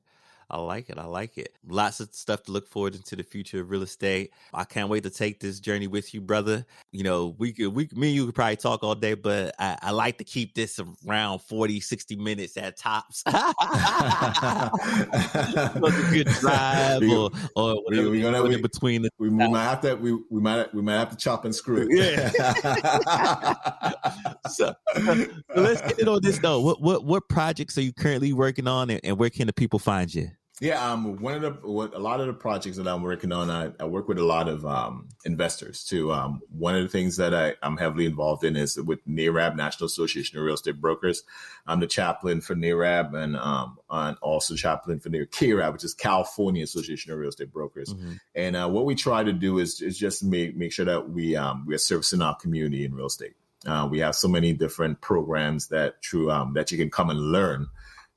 I like it. I like it. Lots of stuff to look forward into the future of real estate. I can't wait to take this journey with you, brother. You know, we could, we, me and you could probably talk all day, but I, I like to keep this around 40, 60 minutes at tops. A good drive We- or, or whatever we we, gonna- we- in between the we, we might have to we, we might we might have to chop and screw. Yeah. so, so let's get it on this though. What what what projects are you currently working on, and, and where can the people find you? Yeah, um, one of the what, a lot of the projects that I'm working on, I, I work with a lot of um, investors too. Um, one of the things that I, I'm heavily involved in is with NAREB, National Association of Real Estate Brokers. I'm the chaplain for NAREB and um, and also chaplain for CAREB, which is California Association of Real Estate Brokers. Mhm. And uh, what we try to do is, is just make make sure that we um, we are servicing our community in real estate. Uh, we have so many different programs that through um, that you can come and learn.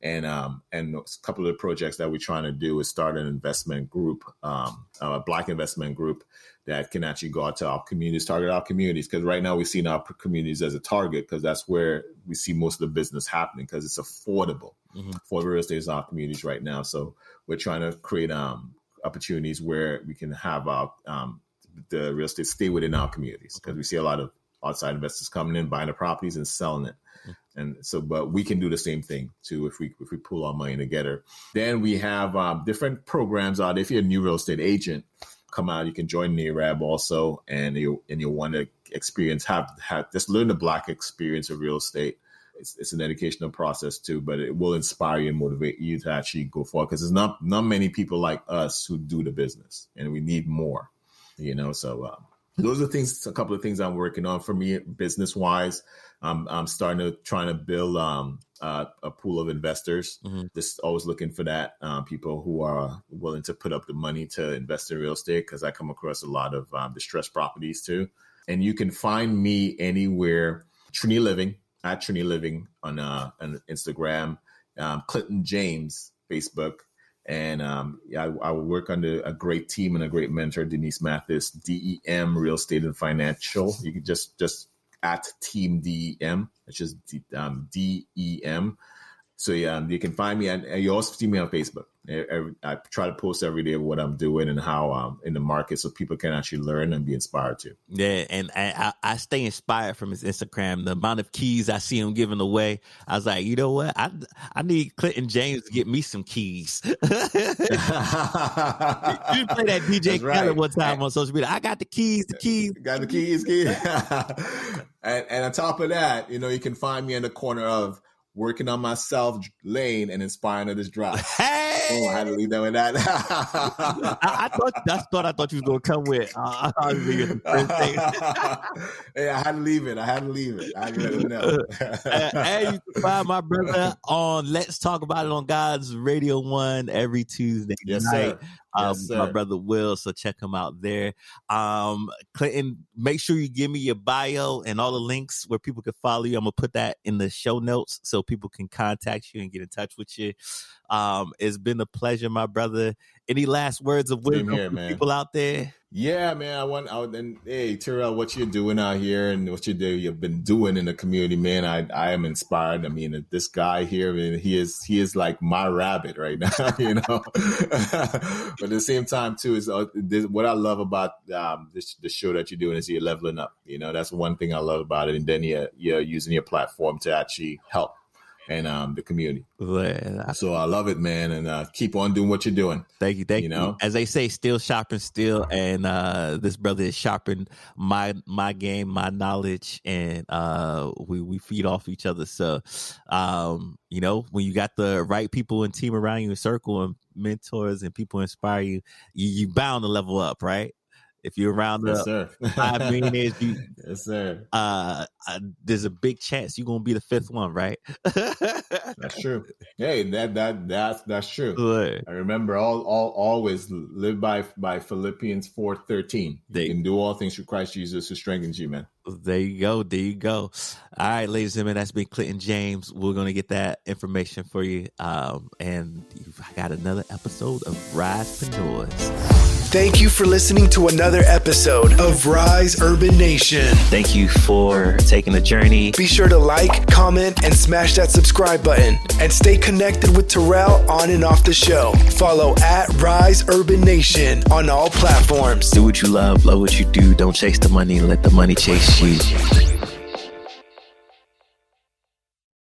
And um, and a couple of the projects that we're trying to do is start an investment group, um, a black investment group that can actually go out to our communities, target our communities. Because right now we see our communities as a target because that's where we see most of the business happening because it's affordable Mhm. for real estate is our communities right now. So we're trying to create um, opportunities where we can have our um, the real estate stay within our communities because we see a lot of outside investors coming in, buying the properties and selling it. And so, but we can do the same thing too if we if we pull our money together. Then we have um, different programs out. If you're a new real estate agent, come out. You can join NAREB also, and you and you want to experience have have just learn the black experience of real estate. It's, it's an educational process too, but it will inspire you and motivate you to actually go forward because there's not not many people like us who do the business, and we need more. You know, so um, those are things. A couple of things I'm working on for me, business wise. I'm I'm starting to trying to build um uh, a pool of investors. Mhm. Just always looking for that um, people who are willing to put up the money to invest in real estate because I come across a lot of um, distressed properties too. And you can find me anywhere. Trini Living at Trini Living on uh, on Instagram. Um, Clinton James Facebook. And um, I, I work under a great team and a great mentor, Denise Mathis, DEM Real Estate and Financial. You can just just at Team DEM, which is D, um, DEM. so yeah, you can find me, and you also see me on Facebook. I try to post every day of what I'm doing and how I'm in the market, so people can actually learn and be inspired too. Yeah, and I, I stay inspired from his Instagram. The amount of keys I see him giving away, I was like, you know what? I I need Clinton James to get me some keys. you play that DJ Khaled one time on social media. I got the keys, the keys, got the keys, keys. and, and on top of that, you know, you can find me in the corner of working on myself lane and inspiring others drop. Hey! Oh, I had to leave them with that. I, I, thought that's thought I thought you was gonna come with. Uh, I hey, I had to leave it. I had to leave it. I had to let know. hey, you can find my brother on Let's Talk About It on God's Radio One every Tuesday yes, night. Sir. Um, yes, my brother Will, so check him out there. Um, Clinton, make sure you give me your bio and all the links where people can follow you. I'm gonna put that in the show notes so people can contact you and get in touch with you. Um, it's been a pleasure, my brother. Any last words of wisdom here, for people out there? Yeah, man. I want out and hey Terrell, what you're doing out here and what you do you've been doing in the community, man. I I am inspired. I mean, this guy here, I mean, he is he is like my rabbit right now, you know. but at the same time, too, is uh, this, what I love about um, this the show that you're doing is you're leveling up. You know, that's one thing I love about it. And then you're you're using your platform to actually help and um, the community. So I love it, man, and uh, keep on doing what you're doing. Thank you, thank You you. know? As they say, still shopping, still, and uh, this brother is shopping my my game, my knowledge, and uh, we we feed off each other. So, um, you know, when you got the right people and team around you, and circle and mentors and people inspire you, you you bound to level up, right? If you're around Yes, the sir. five millionaires, you yes, sir. uh, uh, there's a big chance you're gonna be the fifth one, right? That's true. Hey, that that that's that's true. Good. I remember all all always live by by Philippians four thirteen. You can do all things through Christ Jesus who strengthens you, man. There you go. There you go. All right, ladies and gentlemen, that's been Clinton James. We're going to get that information for you. Um, and you've got another episode of Risepreneurs. Thank you for listening to another episode of Rise Urban Nation. Thank you for taking the journey. Be sure to like, comment, and smash that subscribe button. And stay connected with Terrell on and off the show. Follow at Rise Urban Nation on all platforms. Do what you love, love what you do. Don't chase the money, let the money chase you sweet.